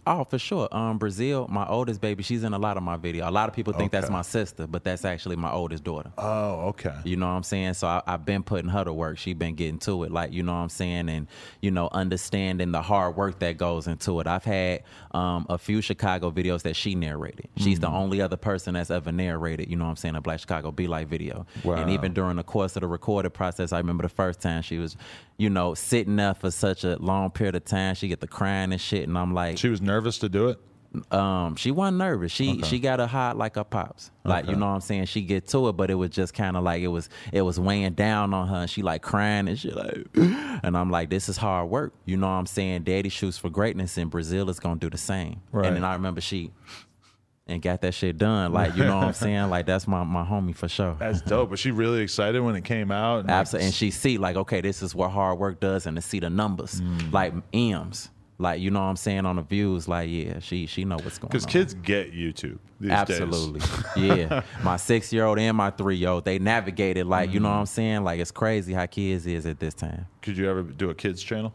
Oh, for sure. Um, Brazil, my oldest baby, she's in a lot of my video. A lot of people think that's my sister, but that's actually my oldest daughter. Oh, okay. You know what I'm saying? So I, I've been putting her to work. She's been getting to it, like you know what I'm saying, and you know understanding the hard work that goes into it. I've had um, a few Chicago videos that she narrated. She's the only other person that's ever narrated. You know what I'm saying? A Black Chicago Be Like video. Wow. And even during the course of the recorded process, I remember the first time she was, you know, sitting there for such a long period of time. She get the crying and shit, and I'm like, She was nervous to do it. um she wasn't nervous. She she got a hot like her pops. Like you know what i'm saying? She get to it but it was just kind of like it was it was weighing down on her and she like crying and shit like and i'm like this is hard work. You know what i'm saying? Daddy shoots for greatness and brazil is gonna do the same. Right. and then i remember she and got that shit done like you know what i'm saying like that's my my homie for sure That's dope. Was she really excited when it came out? And, Absolutely. And she see like, okay, this is what hard work does, and to see the numbers, Mm. like M's, like you know what I'm saying on the views, like yeah, she she know what's going on. Because kids get YouTube these Absolutely. yeah. My six year old and my three year old, they navigated like, you know what I'm saying? Like it's crazy how kids is at this time. Could you ever do a kids channel?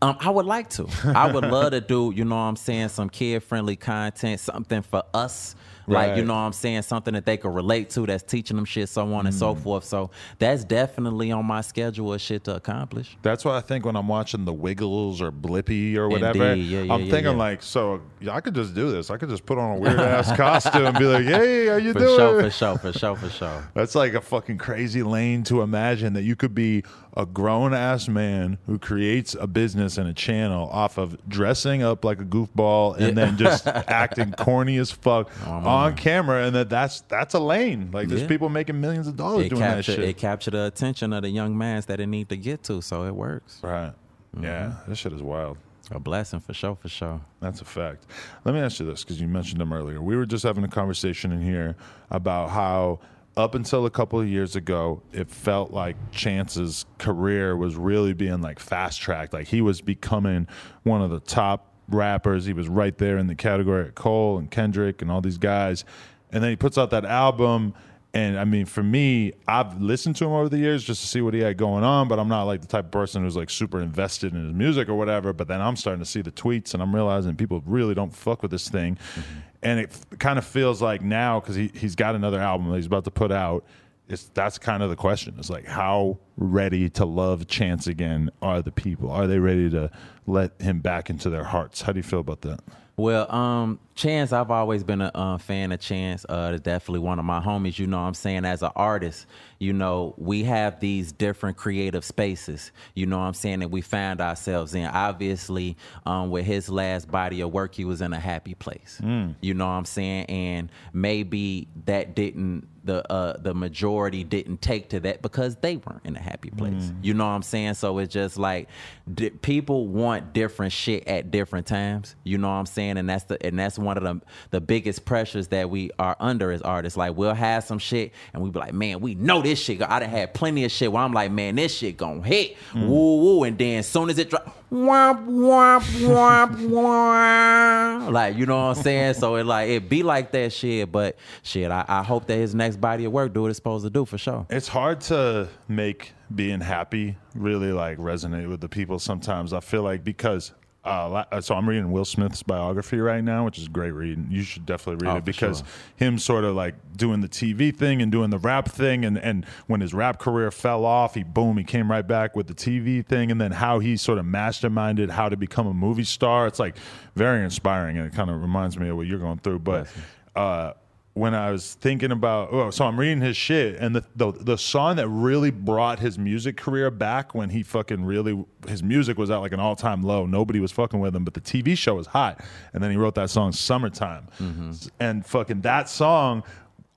Um, I would like to. I would love to do, you know what I'm saying, some kid friendly content, something for us. Like, you know what I'm saying, something that they could relate to that's teaching them shit, so on and so Mm. forth. So that's definitely on my schedule of shit to accomplish. That's why I think when I'm watching the Wiggles or Blippi or whatever. Yeah, yeah, I'm yeah, thinking like, so yeah, I could just do this. I could just put on a weird ass costume and be like, "Hey, how you For doing?" sure, for sure, for sure, for sure. That's like a fucking crazy lane to imagine that you could be a grown ass man who creates a business and a channel off of dressing up like a goofball and then just acting corny as fuck on camera, and that that's that's a lane. Like there's Yeah. people making millions of dollars It doing that shit. it captured the attention of the young mans that it need to get to, so it works. right? Mm-hmm. Yeah, this shit is wild. A blessing for sure, for sure. That's a fact. Let me ask you this because you mentioned them earlier. We were just having a conversation in here about how, up until a couple of years ago, it felt like Chance's career was really being like fast tracked. Like he was becoming one of the top rappers. He was right there in the category at Cole and Kendrick and all these guys. And then he puts out that album. And I mean, for me, I've listened to him over the years just to see what he had going on, but I'm not like the type of person who's like super invested in his music or whatever. But then I'm starting to see the tweets and I'm realizing people really don't fuck with this thing. Mm-hmm. And it kind of feels like now, because he, he's got another album that he's about to put out, it's, that's kind of the question. It's like, how ready to love Chance again are the people? Are they ready to let him back into their hearts? How do you feel about that? Well, um, Chance, I've always been a uh, fan of Chance. Uh, definitely one of my homies. You know, what I'm saying as an artist, you know, we have these different creative spaces. You know, what I'm saying that we found ourselves in. Obviously, um, with his last body of work, he was in a happy place. You know, what I'm saying, and maybe that didn't the uh, the majority didn't take to that because they weren't in a happy place. You know what I'm saying? So it's just like di- people want different shit at different times. You know what I'm saying? And that's the and that's one of the the biggest pressures that we are under as artists. Like we'll have some shit and we be like, man, we know this shit. I done had plenty of shit where I'm like, man, this shit gonna hit. Woo woo. And then as soon as it drop, womp womp womp womp. Like you know what I'm saying? So it like it be like that shit. But shit, I, I hope that his next body of work do what it's supposed to do for sure. It's hard to make being happy really like resonate with the people sometimes. I feel like because uh, so I'm reading Will Smith's biography right now, which is a great reading. You should definitely read Oh, it because sure. him sort of like doing the TV thing and doing the rap thing, and and when his rap career fell off, he boom, he came right back with the TV thing, and then how he sort of masterminded how to become a movie star. It's like very inspiring, and it kind of reminds me of what you're going through. But uh, when I was thinking about, oh, so I'm reading his shit, and the, the the song that really brought his music career back when he fucking really his music was at like an all time low. Nobody was fucking with him, but the TV show was hot, and then he wrote that song "Summertime," mm-hmm. and fucking that song.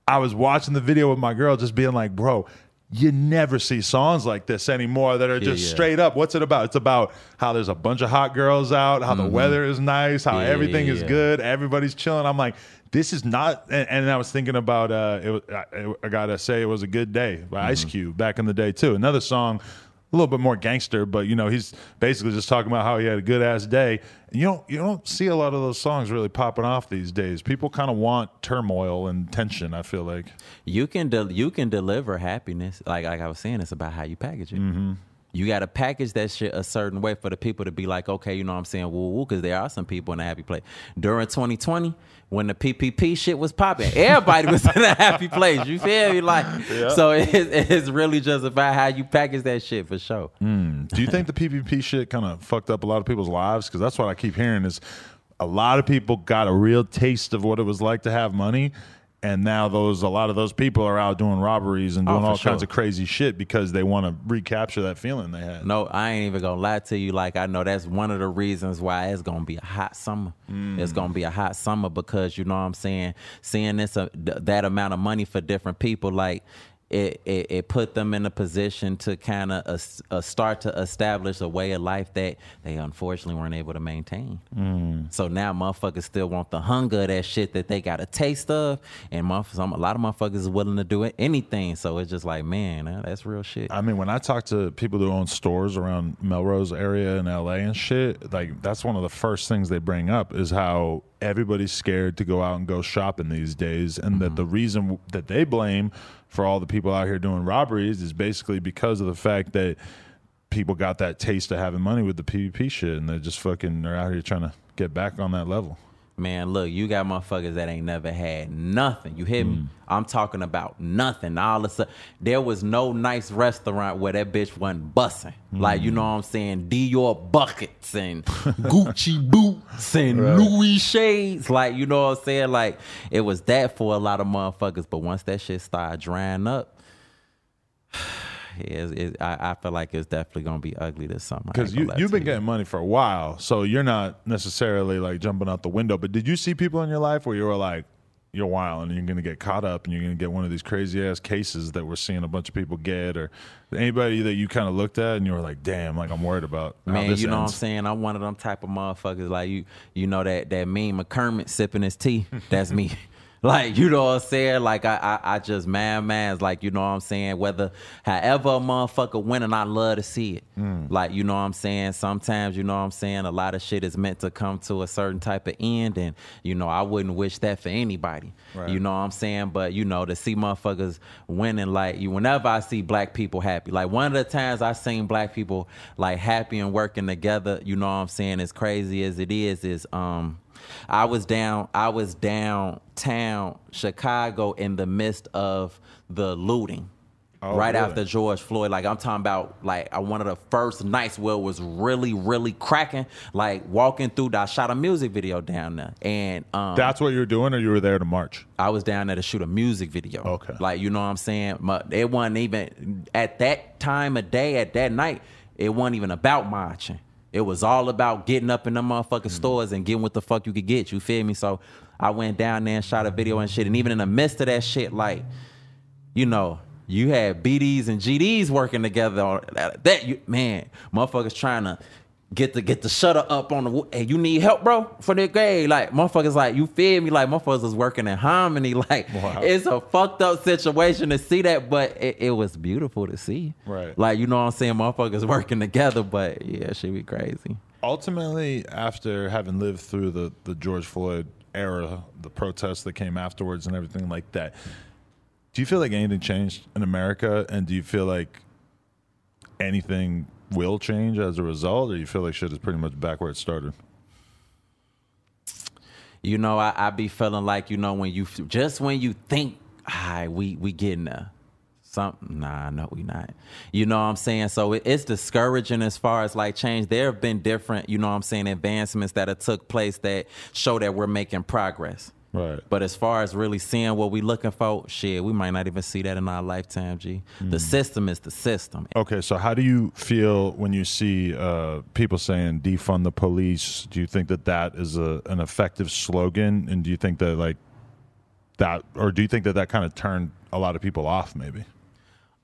I was watching the video with my girl, just being like, bro. You never see songs like this anymore that are just yeah. straight up. What's it about? It's about how there's a bunch of hot girls out, how the mm-hmm. weather is nice, how Yeah, everything yeah, is yeah. good, everybody's chilling. I'm like, this is not. And, and I was thinking about. Uh, it, I, I gotta say, it was a good day by Ice Cube back in the day too. Another song, a little bit more gangster, but you know, he's basically just talking about how he had a good ass day. And you don't you don't see a lot of those songs really popping off these days. People kind of want turmoil and tension. I feel like. you can de- you can deliver happiness. Like like I was saying, it's about how you package it. You got to package that shit a certain way for the people to be like, okay, you know what I'm saying, woo woo, because there are some people in a happy place. During 2020, when the PPP shit was popping, everybody was in a happy place. You feel me? Like, so it, it's really just about how you package that shit for sure. Hmm. Do you think the PPP shit kind of fucked up a lot of people's lives? Because that's what I keep hearing is a lot of people got a real taste of what it was like to have money, and now those a lot of those people are out doing robberies and Oh, doing for all kinds of crazy shit because they want to recapture that feeling they had. No, I ain't even gonna lie to you. Like I know that's one of the reasons why it's gonna be a hot summer. It's gonna be a hot summer because you know what I'm saying. Seeing this uh, th- that amount of money for different people, like it, it, it put them in a position to kind of uh, uh, start to establish a way of life that they unfortunately weren't able to maintain. So now motherfuckers still want the hunger of that shit that they got a taste of, and motherf- some, a lot of motherfuckers is willing to do it, anything. So it's just like, man, that's real shit. I mean, when I talk to people who own stores around Melrose area in LA and shit, like that's one of the first things they bring up is how everybody's scared to go out and go shopping these days, and that the reason that they blame for all the people out here doing robberies is basically because of the fact that people got that taste of having money with the PPP shit, and they're just fucking they're out here trying to get back on that level. Man, look, you got motherfuckers that ain't never had nothing. You hear me? Mm. I'm talking about nothing. All of a sudden, there was no nice restaurant where that bitch wasn't bussing. Like, you mm. know what I'm saying? Dior buckets and Gucci boots and Louis shades. Like, you know what I'm saying? Like, it was that for a lot of motherfuckers. But once that shit started drying up, it, I, I feel like it's definitely gonna be ugly this summer. Because you you've been getting money for a while, so you're not necessarily like jumping out the window. But did you see people in your life where you were like, you're wild and you're going to get caught up and you're going to get one of these crazy ass cases that we're seeing a bunch of people get? Or anybody that you kind of looked at and you were like, damn, like I'm worried about Man, you know what I'm saying? I'm one of them type of motherfuckers. Like you, you know that that mean McCormick sipping his tea. That's me. Like you know what I'm saying? Like I, I, I just man, man's like you know what I'm saying. Whether however a motherfucker winning, I love to see it. Like you know what I'm saying. Sometimes you know what I'm saying. A lot of shit is meant to come to a certain type of end, and you know I wouldn't wish that for anybody. You know what I'm saying? But you know to see motherfuckers winning, like you. Whenever I see black people happy, like one of the times I seen black people like happy and working together. You know what I'm saying? As crazy as it is, is um. I was down. I was downtown Chicago in the midst of the looting. Oh, right really? after George Floyd, like I'm talking about, like uh, one of the first nights where it was really, really cracking. Like walking through, I shot a music video down there, and um, That's what you were doing, or you were there to march? I was down there to shoot a music video. Okay. Like, you know what I'm saying? My, it wasn't even, at that time of day, at that night, it wasn't even about marching. It was all about getting up in the motherfucking stores and getting what the fuck you could get. You feel me? So I went down there and shot a video and shit. And even in the midst of that shit, like, you know, you had BDs and GDs working together on that. that you, man, motherfuckers trying to get the get the shutter up on the. Hey, you need help, bro, for the grade. Like motherfuckers, like you feel me? Like motherfuckers was working in harmony. Like it's a fucked up situation to see that, but it, it was beautiful to see. Right. Like you know what I'm saying? Motherfuckers working together, but yeah, shit be crazy. Ultimately, after having lived through the, the George Floyd era, the protests that came afterwards, and everything like that, do you feel like anything changed in America? And do you feel like anything will change as a result, or you feel like shit is pretty much back where it started? You know, I, I be feeling like you know when you just when you think, hi, we we getting there. Something, nah, no, we not. You know what I'm saying? So it, it's discouraging as far as like change. There have been different, you know what I'm saying, advancements that have took place that show that we're making progress. Right. But as far as really seeing what we looking for, shit, we might not even see that in our lifetime, G. The system is the system. Okay, so how do you feel when you see uh, people saying defund the police? Do you think that that is a, an effective slogan, and do you think that like that, or do you think that that kind of turned a lot of people off? Maybe.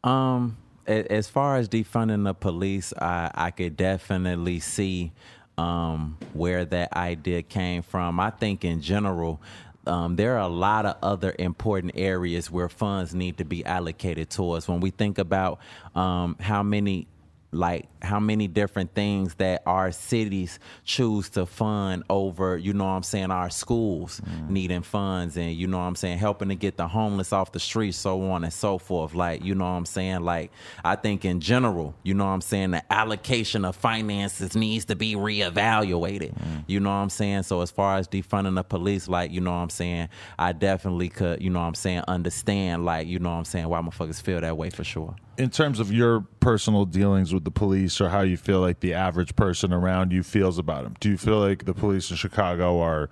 Um, as far as defunding the police, I I could definitely see um where that idea came from. I think in general. Um, there are a lot of other important areas where funds need to be allocated towards. When we think about um, how many like how many different things that our cities choose to fund over, you know what I'm saying, our schools mm. needing funds and you know what I'm saying, helping to get the homeless off the streets, so on and so forth. Like, you know what I'm saying? Like, I think in general, you know what I'm saying, the allocation of finances needs to be reevaluated. Mm. You know what I'm saying? So as far as defunding the police, like, you know what I'm saying, I definitely could, you know what I'm saying, understand, like, you know what I'm saying, why motherfuckers feel that way for sure. In terms of your personal dealings with the police, or how you feel like the average person around you feels about them, do you feel like the police in Chicago are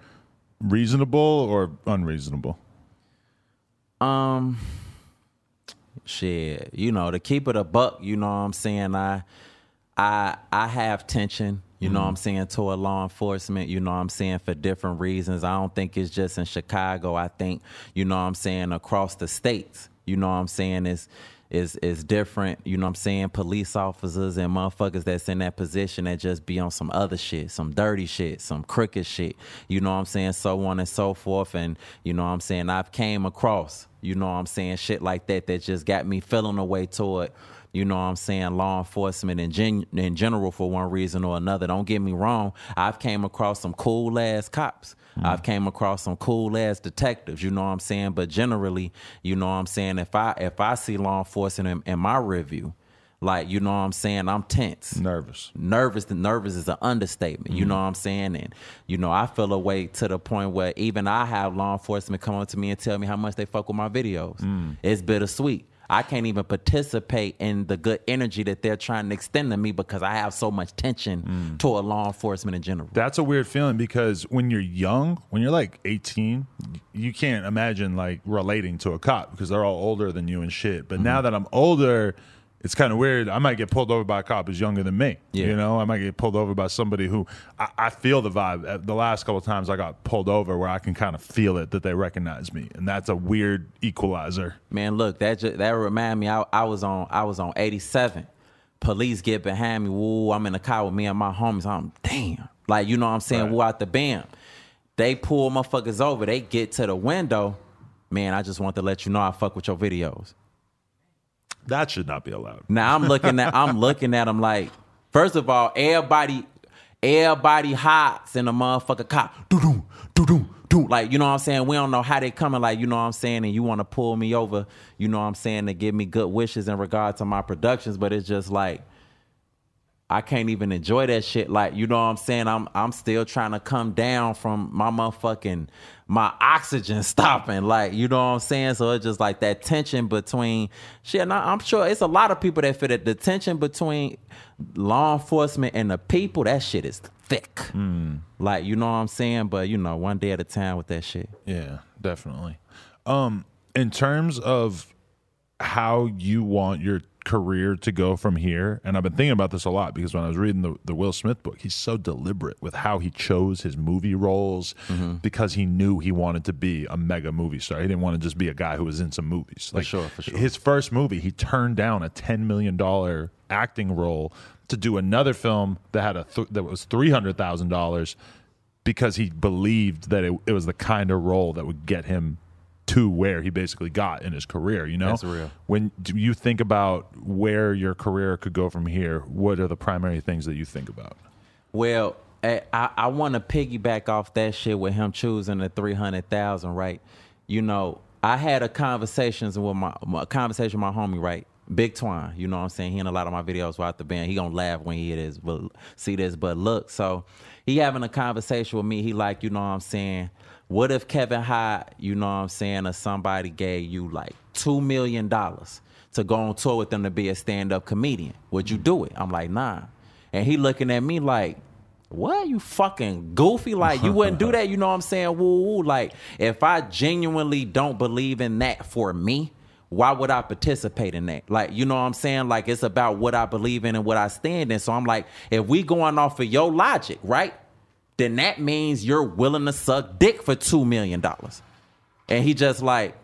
reasonable or unreasonable? Um, shit, you know, to keep it a buck, you know what I'm saying? I, I, I have tension, you know what I'm saying, toward law enforcement, you know what I'm saying, for different reasons. I don't think it's just in Chicago. I think, you know what I'm saying, across the states, you know what I'm saying, is is is different, you know what I'm saying, police officers and motherfuckers that's in that position that just be on some other shit, some dirty shit, some crooked shit, you know what I'm saying, so on and so forth. And, you know what I'm saying, I've came across, you know what I'm saying, shit like that that just got me feeling a way toward you know what I'm saying, law enforcement in, gen- in general for one reason or another. Don't get me wrong. I've came across some cool ass cops. Mm. I've came across some cool ass detectives, you know what I'm saying? But generally, you know what I'm saying, if I if I see law enforcement in, in my review, like you know what I'm saying, I'm tense Nervous. nervous nervous is an understatement you mm. know what i'm saying and you know i feel away to the point where even i have law enforcement come up to me and tell me how much they fuck with my videos mm. it's bittersweet i can't even participate in the good energy that they're trying to extend to me because i have so much tension mm. toward law enforcement in general. That's a weird feeling because when you're young, when you're like 18, you can't imagine like relating to a cop because they're all older than you and shit. But mm-hmm. now that I'm older, it's kind of weird. I might get pulled over by a cop who's younger than me. Yeah. You know, I might get pulled over by somebody who I, I feel the vibe. Uh, The last couple of times I got pulled over where I can kind of feel it that they recognize me. And that's a weird equalizer. Man, look, that ju- that remind me. I, I was on I was on eighty seven. Police get behind me. Woo, I'm in the car with me and my homies. I'm damn. Like you know what I'm saying. Right. Woo out the bam. They pull motherfuckers over. They get to the window. Man, I just want to let you know I fuck with your videos. That should not be allowed. Now I'm looking at I'm looking at them like, first of all, everybody, everybody hots in the motherfucker cop. Do do do do do. Like you know what I'm saying. We don't know how they coming. Like you know what I'm saying. And you want to pull me over. You know what I'm saying to give me good wishes in regard to my productions. But it's just like. I can't even enjoy that shit. Like, you know what I'm saying? I'm I'm still trying to come down from my motherfucking my oxygen stopping. Like, you know what I'm saying? So it's just like that tension between shit. And I- I'm sure it's a lot of people that feel that the tension between law enforcement and the people, that shit is thick. Like, you know what I'm saying? But you know, one day at a time with that shit. Yeah, definitely. Um, in terms of how you want your career to go from here, and I've been thinking about this a lot because when I was reading the, the Will Smith book, he's so deliberate with how he chose his movie roles mm-hmm. because he knew he wanted to be a mega movie star. He didn't want to just be a guy who was in some movies. Like sure, for sure. His first movie, he turned down a ten million dollar acting role to do another film that had a th- that was three hundred thousand dollars because he believed that it, it was the kind of role that would get him to where he basically got in his career you know That's real. when do you think about where your career could go from here what are the primary things that you think about Well, eh, I, I want to piggyback off that shit with him choosing the three hundred thousand, right? You know, I had a conversations with my, my conversation with my homie, right? Big Twine, you know what I'm saying? He in a lot of my videos without the band. He gonna laugh when he hear this, but see this. But look, so he having a conversation with me. He like, you know what I'm saying? What if Kevin Hart, you know what I'm saying, or somebody gave you like two million dollars to go on tour with them to be a stand up comedian? Would you do it? I'm like, nah. And he looking at me like, what? You fucking goofy? Like you wouldn't do that you know what i'm saying? Woo woo like if i genuinely don't believe in that for me why would i participate in that? Like you know what i'm saying? Like it's about what i believe in and what i stand in. So i'm like if we going off of your logic right then that means you're willing to suck dick for two million dollars and he just like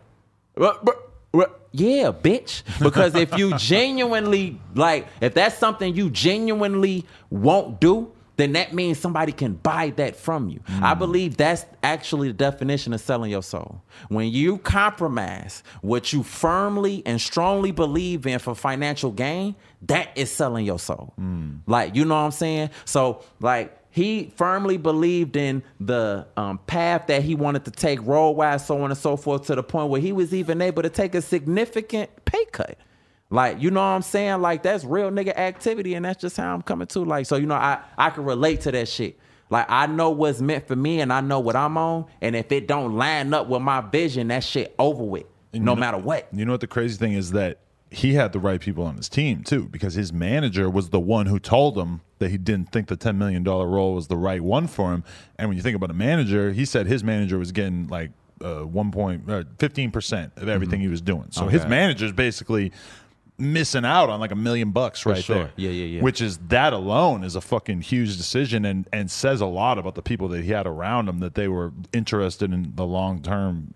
yeah, bitch. Because if you genuinely like, if that's something you genuinely won't do, then that means somebody can buy that from you. I mm. believe that's actually the definition of selling your soul. When you compromise what you firmly and strongly believe in for financial gain, that is selling your soul. Mm. Like, you know what I'm saying? So, like, he firmly believed in the um, path that he wanted to take role wise, so on and so forth, to the point where he was even able to take a significant pay cut. Like, you know what I'm saying? Like, that's real nigga activity, and that's just how I'm coming to. Like, so, you know, I, I can relate to that shit. Like, I know what's meant for me, and I know what I'm on, and if it don't line up with my vision, that shit over with, no you know- matter what. You know what the crazy thing is that he had the right people on his team too, because his manager was the one who told him that he didn't think the ten million dollar role was the right one for him. And when you think about a manager, he said his manager was getting like uh, one point fifteen percent of everything he was doing. So his Okay. manager's basically missing out on like a million bucks right sure. there. Yeah, yeah, yeah. Which is that alone is a fucking huge decision and and says a lot about the people that he had around him that they were interested in the long term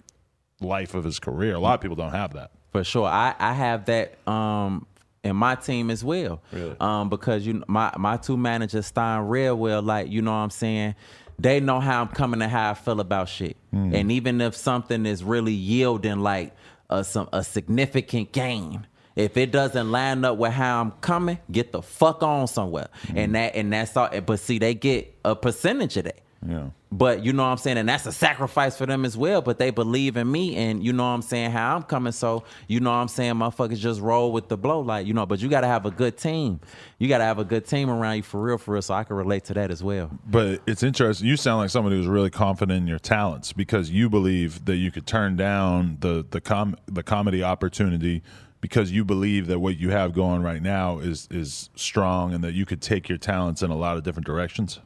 life of his career. A lot of people don't have that. For sure. I, I have that um in my team as well. Really? Um, because you my my two managers, Stein Redwell, like, you know what I'm saying? They know how I'm coming and how I feel about shit. And even if something is really yielding like a some a significant gain, if it doesn't line up with how I'm coming, get the fuck on somewhere. And that and that's all but see they get a percentage of that. Yeah. But you know what I'm saying? And that's a sacrifice for them as well. But they believe in me and you know what I'm saying, how I'm coming. So, you know what I'm saying, motherfuckers just roll with the blow. Like, you know, but you gotta have a good team. You gotta have a good team around you for real, for real. So I can relate to that as well. But it's interesting. You sound like somebody who's really confident in your talents because you believe that you could turn down the the com the comedy opportunity because you believe that what you have going right now is is strong and that you could take your talents in a lot of different directions.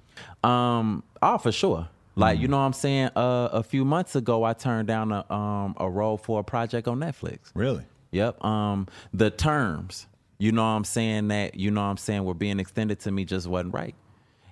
Um, oh, for sure. Like, Mm. you know what I'm saying? Uh, a few months ago I turned down a um a role for a project on Netflix. Really? Yep. Um, the terms, you know what I'm saying, that, you know what I'm saying, were being extended to me just wasn't right.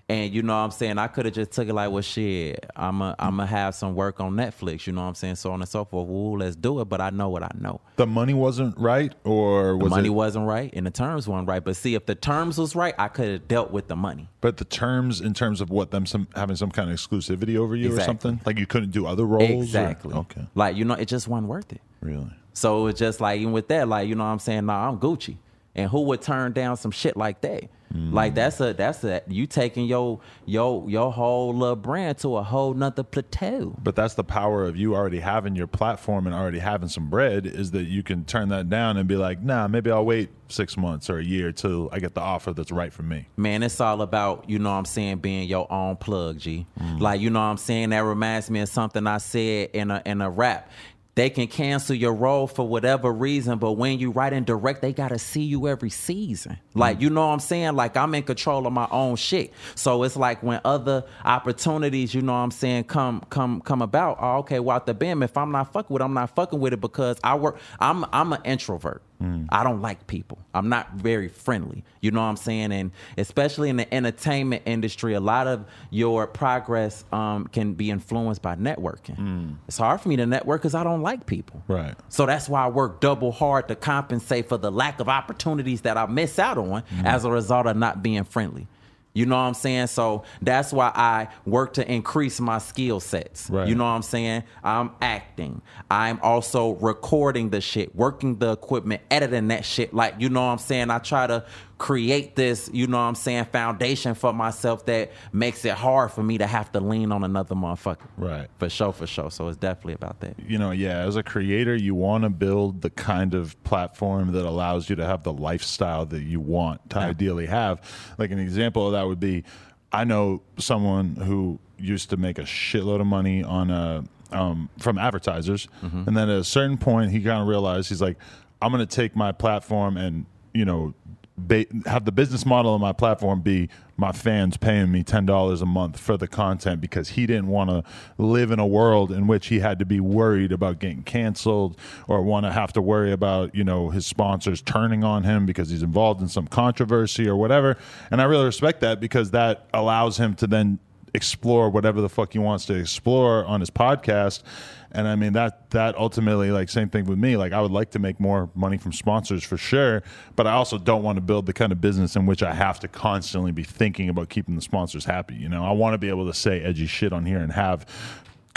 And you know what I'm saying, I could have just took it like, well, shit, I'm a, I'm gonna have some work on Netflix, you know what I'm saying, so on and so forth. Well, let's do it, but I know what I know. The money wasn't right, or was The money it? wasn't right and the terms weren't right. But see, if the terms was right, I could have dealt with the money. but the terms in terms of what them some having some kind of exclusivity over you or something like you couldn't do other roles. or- Exactly. Okay. Like, you know, it just wasn't worth it. Really. So it's just like even with that, like you know what I'm saying, nah, I'm Gucci. And who would turn down some shit like that? Like mm. that's a that's a you taking your your your whole little brand to a whole nother plateau. But that's the power of you already having your platform and already having some bread is that you can turn that down and be like, nah, maybe I'll wait six months or a year till I get the offer that's right for me. Man, it's all about, you know what I'm saying, being your own plug, G. Mm. Like, you know what I'm saying? That reminds me of something I said in a in a rap. They can cancel your role for whatever reason, but when you write and direct, they gotta see you every season. Like, mm. you know what I'm saying? Like I'm in control of my own shit. So it's like when other opportunities, you know what I'm saying, come come come about, oh, okay, well, out the bim, if I'm not fucking with it, I'm not fucking with it because I work I'm I'm an introvert. Mm. I don't like people. I'm not very friendly. You know what I'm saying? And especially in the entertainment industry, a lot of your progress um, can be influenced by networking. Mm. It's hard for me to network because I don't like people. Right. So that's why I work double hard to compensate for the lack of opportunities that I miss out on mm. as a result of not being friendly. You know what I'm saying? So that's why I work to increase my skill sets. Right. You know what I'm saying? I'm acting. I'm also recording the shit, working the equipment, editing that shit. Like, you know what I'm saying? I try to create this, you know what I'm saying, foundation for myself that makes it hard for me to have to lean on another motherfucker. Right. For sure, for sure. So it's definitely about that. You know, yeah, as a creator, you want to build the kind of platform that allows you to have the lifestyle that you want to ideally have. Like an example of that would be I know someone who used to make a shitload of money on a um, from advertisers, and then at a certain point, he kind of realized he's like, I'm going to take my platform and you know ba- have the business model of my platform be my fans paying me ten dollars a month for the content because he didn't want to live in a world in which he had to be worried about getting canceled or want to have to worry about you know his sponsors turning on him because he's involved in some controversy or whatever. And I really respect that because that allows him to then explore whatever the fuck he wants to explore on his podcast. And I mean that that ultimately like same thing with me. Like I would like to make more money from sponsors for sure, but I also don't want to build the kind of business in which I have to constantly be thinking about keeping the sponsors happy. You know, I want to be able to say edgy shit on here and have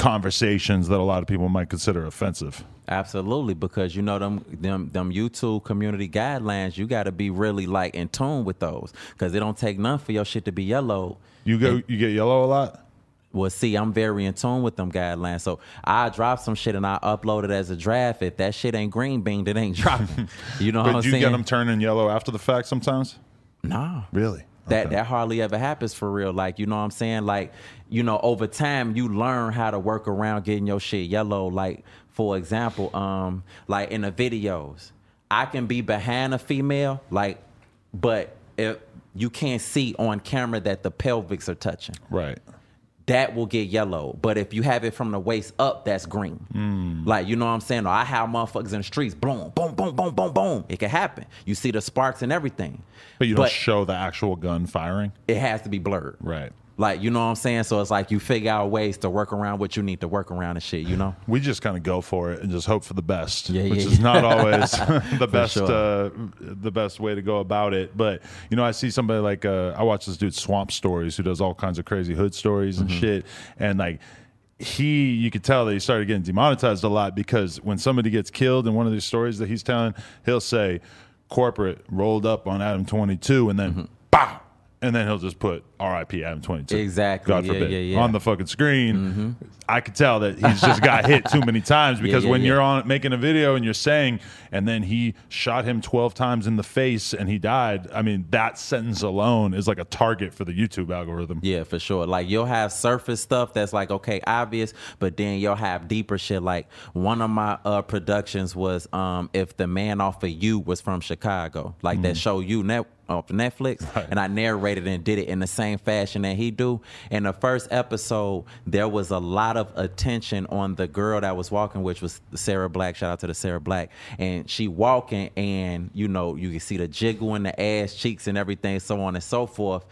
conversations that a lot of people might consider offensive. Absolutely, because you know them them them YouTube community guidelines. You got to be really like in tune with those, because it don't take none for your shit to be yellow. You go you get yellow a lot? Well, see, I'm very in tune with them guidelines. So I drop some shit and I upload it as a draft. If that shit ain't green bean, it ain't dropping. You know But what I'm you saying? get them turning yellow after the fact sometimes? Nah. Really? That Okay. that hardly ever happens for real. Like, you know what I'm saying? Like, you know, over time you learn how to work around getting your shit yellow. Like, for example, um, like in the videos, I can be behind a female, like, but if you can't see on camera that the pelvics are touching. Right. That will get yellow. But if you have it from the waist up, that's green. Hmm. Like, you know what I'm saying? Or I have motherfuckers in the streets, boom, boom, boom, boom, boom, boom. It can happen. You see the sparks and everything. But you don't show the actual gun firing? it has to be blurred. Right. Like, you know what I'm saying? So it's like you figure out ways to work around what you need to work around and shit, you know? We just kind of go for it and just hope for the best, Yeah, which yeah, is yeah. not always the best sure. uh, the best way to go about it. But you know, I see somebody like uh, I watch this dude Swamp Stories who does all kinds of crazy hood stories and Mm-hmm. shit, and like he you could tell that he started getting demonetized a lot because when somebody gets killed in one of these stories that he's telling, he'll say corporate rolled up on Adam 22 and then Mm-hmm. And then he'll just put R.I.P. Adam 22. Exactly. God Yeah, forbid. yeah, yeah. Mm-hmm. On the fucking screen. I could tell that he's just got hit too many times because when you're on making a video and you're saying, and then he shot him 12 times in the face and he died, I mean, that sentence alone is like a target for the YouTube algorithm. Yeah, for sure. Like you'll have surface stuff that's like okay, obvious, but then you'll have deeper shit. Like one of my uh, productions was um, if the man off of you was from Chicago, like that show you net off Netflix, and I narrated and did it in the same fashion that he do. In the first episode, there was a lot of attention on the girl that was walking, which was Sarah Black. Shout out to the Sarah Black, and she walking, and you know you can see the jiggle in the ass cheeks and everything, so on and so forth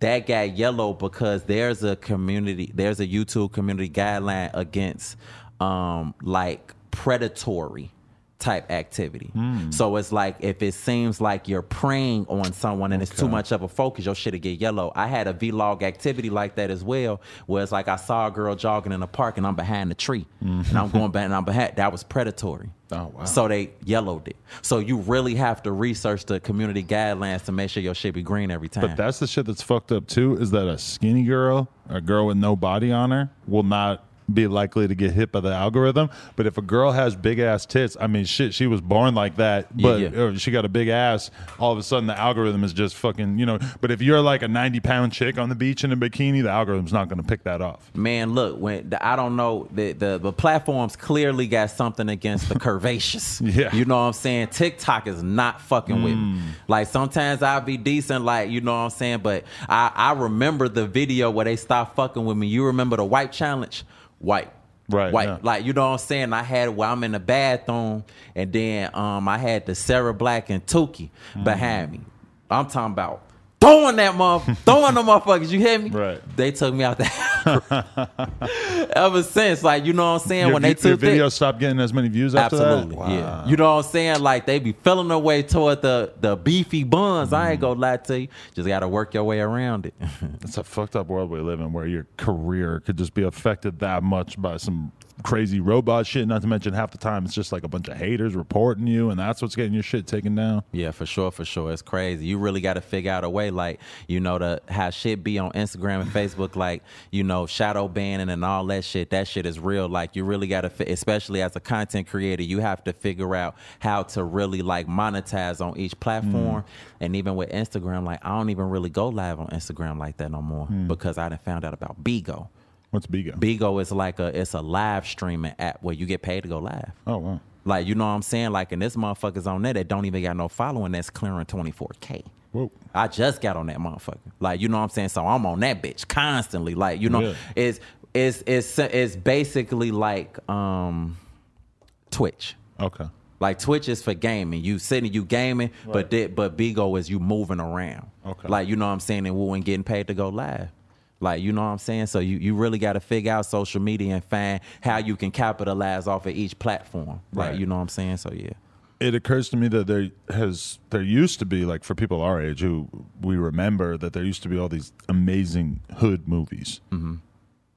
that got yellow because there's a community there's a youtube community guideline against um like predatory type activity. Hmm. So it's like if it seems like you're preying on someone and it's too much of a focus your shit'll get yellow. I had a vlog activity like that as well where it's like i saw a girl jogging in the park and i'm behind the tree. Mm-hmm. And i'm going back and i'm behind that was predatory. Oh, wow. so they yellowed it. So you really have to research the community guidelines to make sure your shit be green every time. But that's the shit that's fucked up too is that a skinny girl, a girl with no body on her, will not be likely to get hit by the algorithm. But if a girl has big ass tits, I mean, shit, she was born like that, but yeah. uh, she got a big ass. All of a sudden, the algorithm is just fucking, you know. But if you're like a 90 pound chick on the beach in a bikini, the algorithm's not going to pick that off. Man, look, when the, I don't know, the, the the platforms clearly got something against the curvaceous. Yeah. You know what I'm saying? TikTok is not fucking with me. Like sometimes I'll be decent, like, you know what I'm saying? But I, I remember the video where they stopped fucking with me. You remember the white challenge? Wipe. Right, White. yeah. Like, you know what I'm saying? I had where I'm in the bathroom and then um I had the Sarah Black and Tukey behind me. I'm talking about throwing that motherfucker, throwing the motherfuckers, you hear me? Right. They took me out the Ever since, like, you know what I'm saying? Your, when they vi- your took video stopped getting as many views after absolutely, that. yeah. You know what I'm saying? Like, they be feeling their way toward the the beefy buns. I ain't mm-hmm. gonna lie to you. Just gotta work your way around it. It's a fucked up world we live in where your career could just be affected that much by some crazy robot shit. Not to mention half the time it's just like a bunch of haters reporting you, and that's what's getting your shit taken down. Yeah, for sure, for sure. It's crazy. You really got to figure out a way, like you know, to how shit be on Instagram and Facebook, like you know, shadow banning and all that shit. That shit is real. Like you really got to, fi- especially as a content creator, you have to figure out how to really like monetize on each platform. Mm. And even with Instagram, like I don't even really go live on Instagram like that no more mm. because I done found out about Bigo. What's Bigo? Bigo is like a it's a live streaming app where you get paid to go live. oh wow. Like, you know what I'm saying? Like, and this motherfuckers on there that don't even got no following that's clearing 24K. Whoa. I just got on that motherfucker. Like, you know what I'm saying? So I'm on that bitch constantly. Like, you know, Yeah. it's it's it's it's basically like um Twitch. Okay. Like Twitch is for gaming. You sitting, you gaming, but thi- but Bigo is you moving around. Okay. Like you know what I'm saying, and Woo and getting paid to go live. Like you know what I'm saying. So you, you really got to figure out social media and find how you can capitalize off of each platform. Like Right. you know what I'm saying. So yeah. it occurs to me that there has there used to be like for people our age who we remember that there used to be all these amazing hood movies mm-hmm.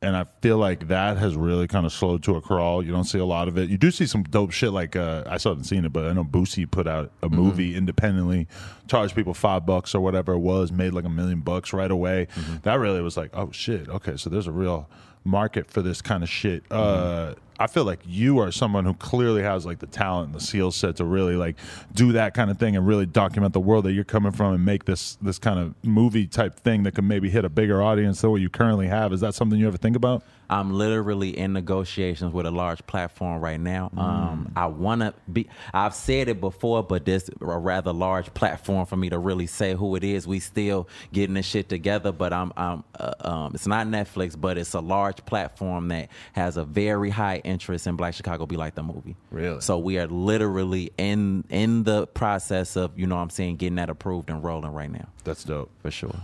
And i feel like that has really kind of slowed to a crawl. You don't see a lot of it. You do see some dope shit like uh, i still haven't seen it but i know boosie put out a movie independently charged people five bucks or whatever it was made like a million bucks right away. That really was like oh shit okay so there's a real market for this kind of shit. Uh, I feel like you are someone who clearly has like the talent and the skill set to really like do that kind of thing and really document the world that you're coming from and make this this kind of movie type thing that can maybe hit a bigger audience than what you currently have. Is that something you ever think about? I'm literally in negotiations with a large platform right now. Um, I want to be. I've said it before, but this a rather large platform for me to really say who it is. We still getting this shit together, but I'm. I'm uh, um, it's not Netflix, but it's a large platform that has a very high interest in Black Chicago Be Like the movie. Really? So we are literally in in the process of you know what I'm saying getting that approved and rolling right now That's dope. for sure.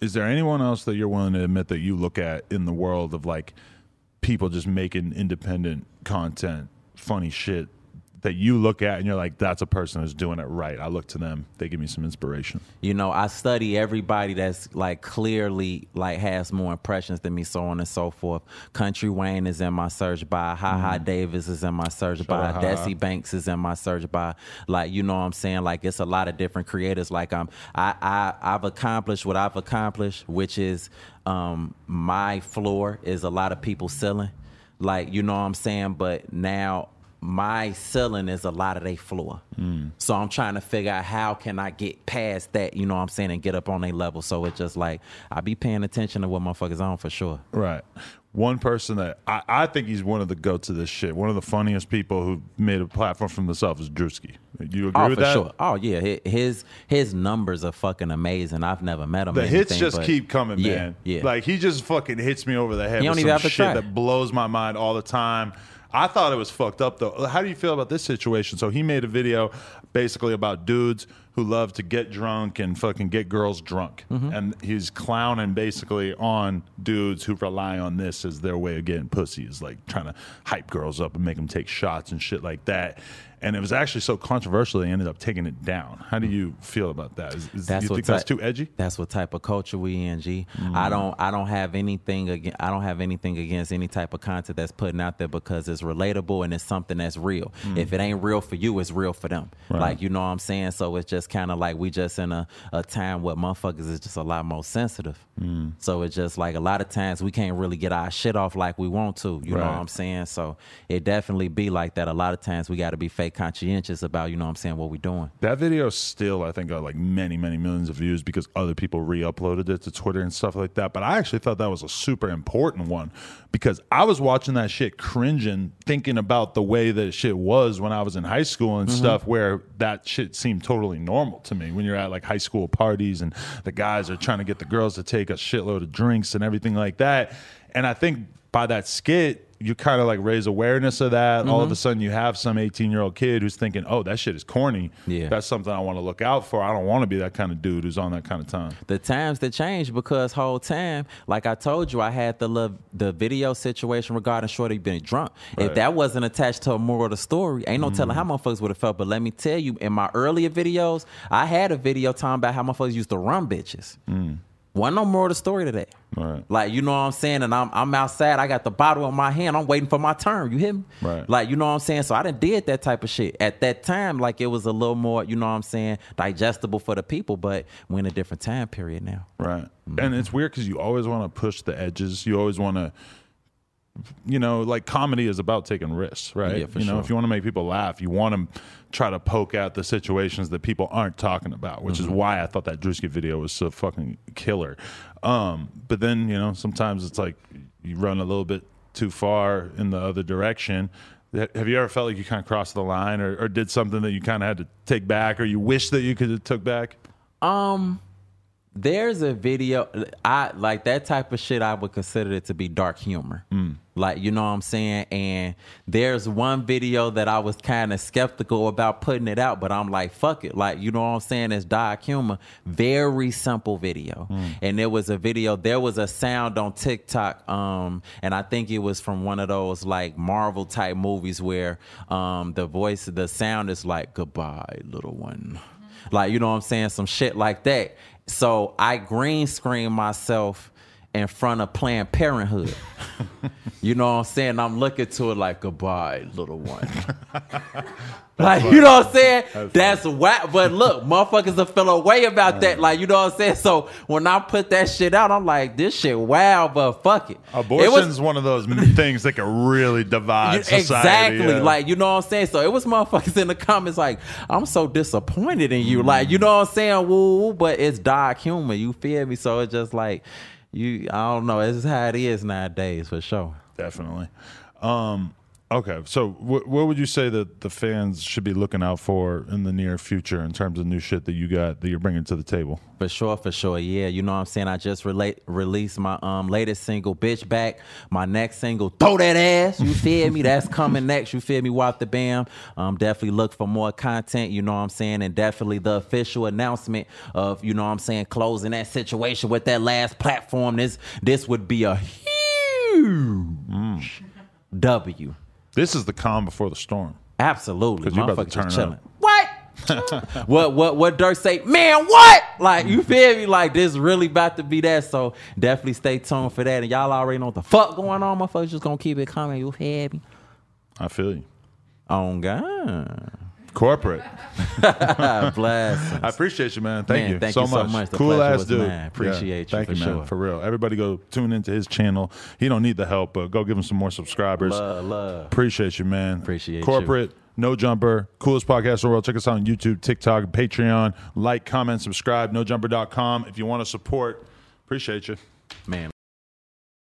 Is there anyone else that you're willing to admit that you look at in the world of like people just making independent content, funny shit that you look at and you're like, that's a person who's doing it right. I look to them. They give me some inspiration. You know, I study everybody that's like clearly like has more impressions than me, so on and so forth. Country Wayne is in my search by. Ha Ha Davis is in my search by. out Ha Ha. Desi Banks is in my search by. Like, you know what I'm saying? Like it's a lot of different creators. Like I'm I, I I've accomplished what I've accomplished, which is um my floor is a lot of people selling. Like, you know what I'm saying? But now my ceiling is a lot of their floor. Mm. So I'm trying to figure out how can I get past that, you know what I'm saying, and get up on their level. So it's just like I be paying attention to what motherfuckers on for sure. Right. One person that I, I think he's one of the goats of this shit. One of the funniest people who made a platform for himself is Drewski. Do you agree Oh, with for that? sure. Oh yeah, his his numbers are fucking amazing. I've never met him. The or hits just keep coming, yeah, man. Yeah, Like he just fucking hits me over the head with don't some even have to shit try. that blows my mind all the time. I thought it was fucked up though. How do you feel about this situation? So he made a video basically about dudes who love to get drunk and fucking get girls drunk. Mm-hmm. And he's clowning basically on dudes who rely on this as their way of getting pussy, is like trying to hype girls up and make them take shots and shit like that. And it was actually so controversial they ended up taking it down. How do you feel about that? Is, is, That's you think that's too edgy? That's what type of culture we in, G. Mm-hmm. I don't I don't have anything against I don't have anything against any type of content that's putting out there because it's relatable and it's something that's real. If it ain't real for you, it's real for them. Mm. Right. Like you know what I'm saying? So it's just kind of like we just in a, a time where motherfuckers is just a lot more sensitive. Mm. So it's just like a lot of times we can't really get our shit off like we want to. You know what I'm saying? So it definitely be like that. A lot of times we got to be fake conscientious about you know what I'm saying what we're doing. That video still, I think, got like many, many millions of views because other people re-uploaded it to Twitter and stuff like that. But I actually thought that was a super important one because I was watching that shit cringing, thinking about the way that shit was when I was in high school and mm-hmm. stuff, where that shit seemed totally normal to me. When you're at like high school parties and the guys are trying to get the girls to take a shitload of drinks and everything like that. And I think by that skit, you kind of like raise awareness of that. All of a sudden, you have some 18 year old kid who's thinking, "Oh, that shit is corny. Yeah. that's something I want to look out for. I don't want to be that kind of dude who's on that kind of time." the times that changed because whole time, like I told you, I had the love the video situation regarding Shorty being drunk. Right. Mm. If that wasn't attached to a moral of the story, ain't no telling how motherfuckers would have felt. But let me tell you, in my earlier videos, I had a video talking about how motherfuckers used to run bitches. Wasn't no more of the story today. Right. Like you know what I'm saying, and I'm I'm outside. I got the bottle in my hand. I'm waiting for my turn. You hear me? Right. Like you know what I'm saying. So I didn't did that type of shit at that time. Like it was a little more, you know what I'm saying, digestible for the people. But we're in a different time period now. Right. Mm-hmm. And it's weird because you always want to push the edges. You always want to, you know, like comedy is about taking risks, right? Yeah, for you know, sure. if you want to make people laugh, you want to try to poke at the situations that people aren't talking about, which Mm-hmm. is why I thought that Drewski video was so fucking killer. Um, but then, you know, sometimes it's like you run a little bit too far in the other direction. Have you ever felt like you kind of crossed the line, or, or did something that you kind of had to take back, or you wish that you could have took back? Um, there's a video I like that type of shit I would consider it to be dark humor. Like, you know what I'm saying? And there's one video that I was kind of skeptical about putting it out, but I'm like, fuck it. Like, you know what I'm saying? It's dark humor. Very simple video. And there was a video, there was a sound on TikTok, um, and I think it was from one of those like Marvel type movies where um the voice the sound is like goodbye, little one. Like, you know what I'm saying? Some shit like that. So I green screen myself in front of Planned Parenthood. you know what I'm saying? I'm looking to it like goodbye, little one. like, you know what I'm saying? That's whack. But look, motherfuckers will feel away about that. Like, you know what I'm saying? So when I put that shit out, I'm like, this shit wow, but fuck it. Abortion's It was- one of those things that can really divide society. Exactly. yeah. Like, you know what I'm saying? So it was motherfuckers in the comments like, I'm so disappointed in you. Like, you mm. know what I'm saying? Woo, woo, but it's dark humor. You feel me? So it's just like, you, I don't know. It's how it is nowadays for sure. Definitely. Um, okay, so wh- what would you say that the fans should be looking out for in the near future in terms of new shit that you got that you're bringing to the table? For sure, for sure. Yeah, you know what I'm saying? I just relate, released my um latest single, Bitch Back. My next single, Throw That Ass. You feel me? That's coming next. You feel me? Wop the Bam. Um, definitely look for more content, you know what I'm saying? And definitely the official announcement of, you know what I'm saying, closing that situation with that last platform. This this would be a huge W. This is the calm before the storm. Absolutely. 'Cause you about to Motherfuckers turn just up. chilling. What? what what what Durk say? Man, what? Like you feel me? Like this really about to be that. So definitely stay tuned for that. And y'all already know what the fuck going on. Motherfuckers just gonna keep it coming. You feel me? I feel you. On God. Corporate. Bless. I appreciate you, man. Thank Man, you thank so you so much. much. The cool ass dude. mine. Appreciate you Thank for you, man. sure. For real. Everybody go tune into his channel. He don't need the help, but go give him some more subscribers. Love, love. Appreciate you, man. Appreciate you. Corporate, no jumper, coolest podcast in the world. Check us out on YouTube, TikTok, Patreon. Like, comment, subscribe, nojumper.com. If you want to support, appreciate you. Man.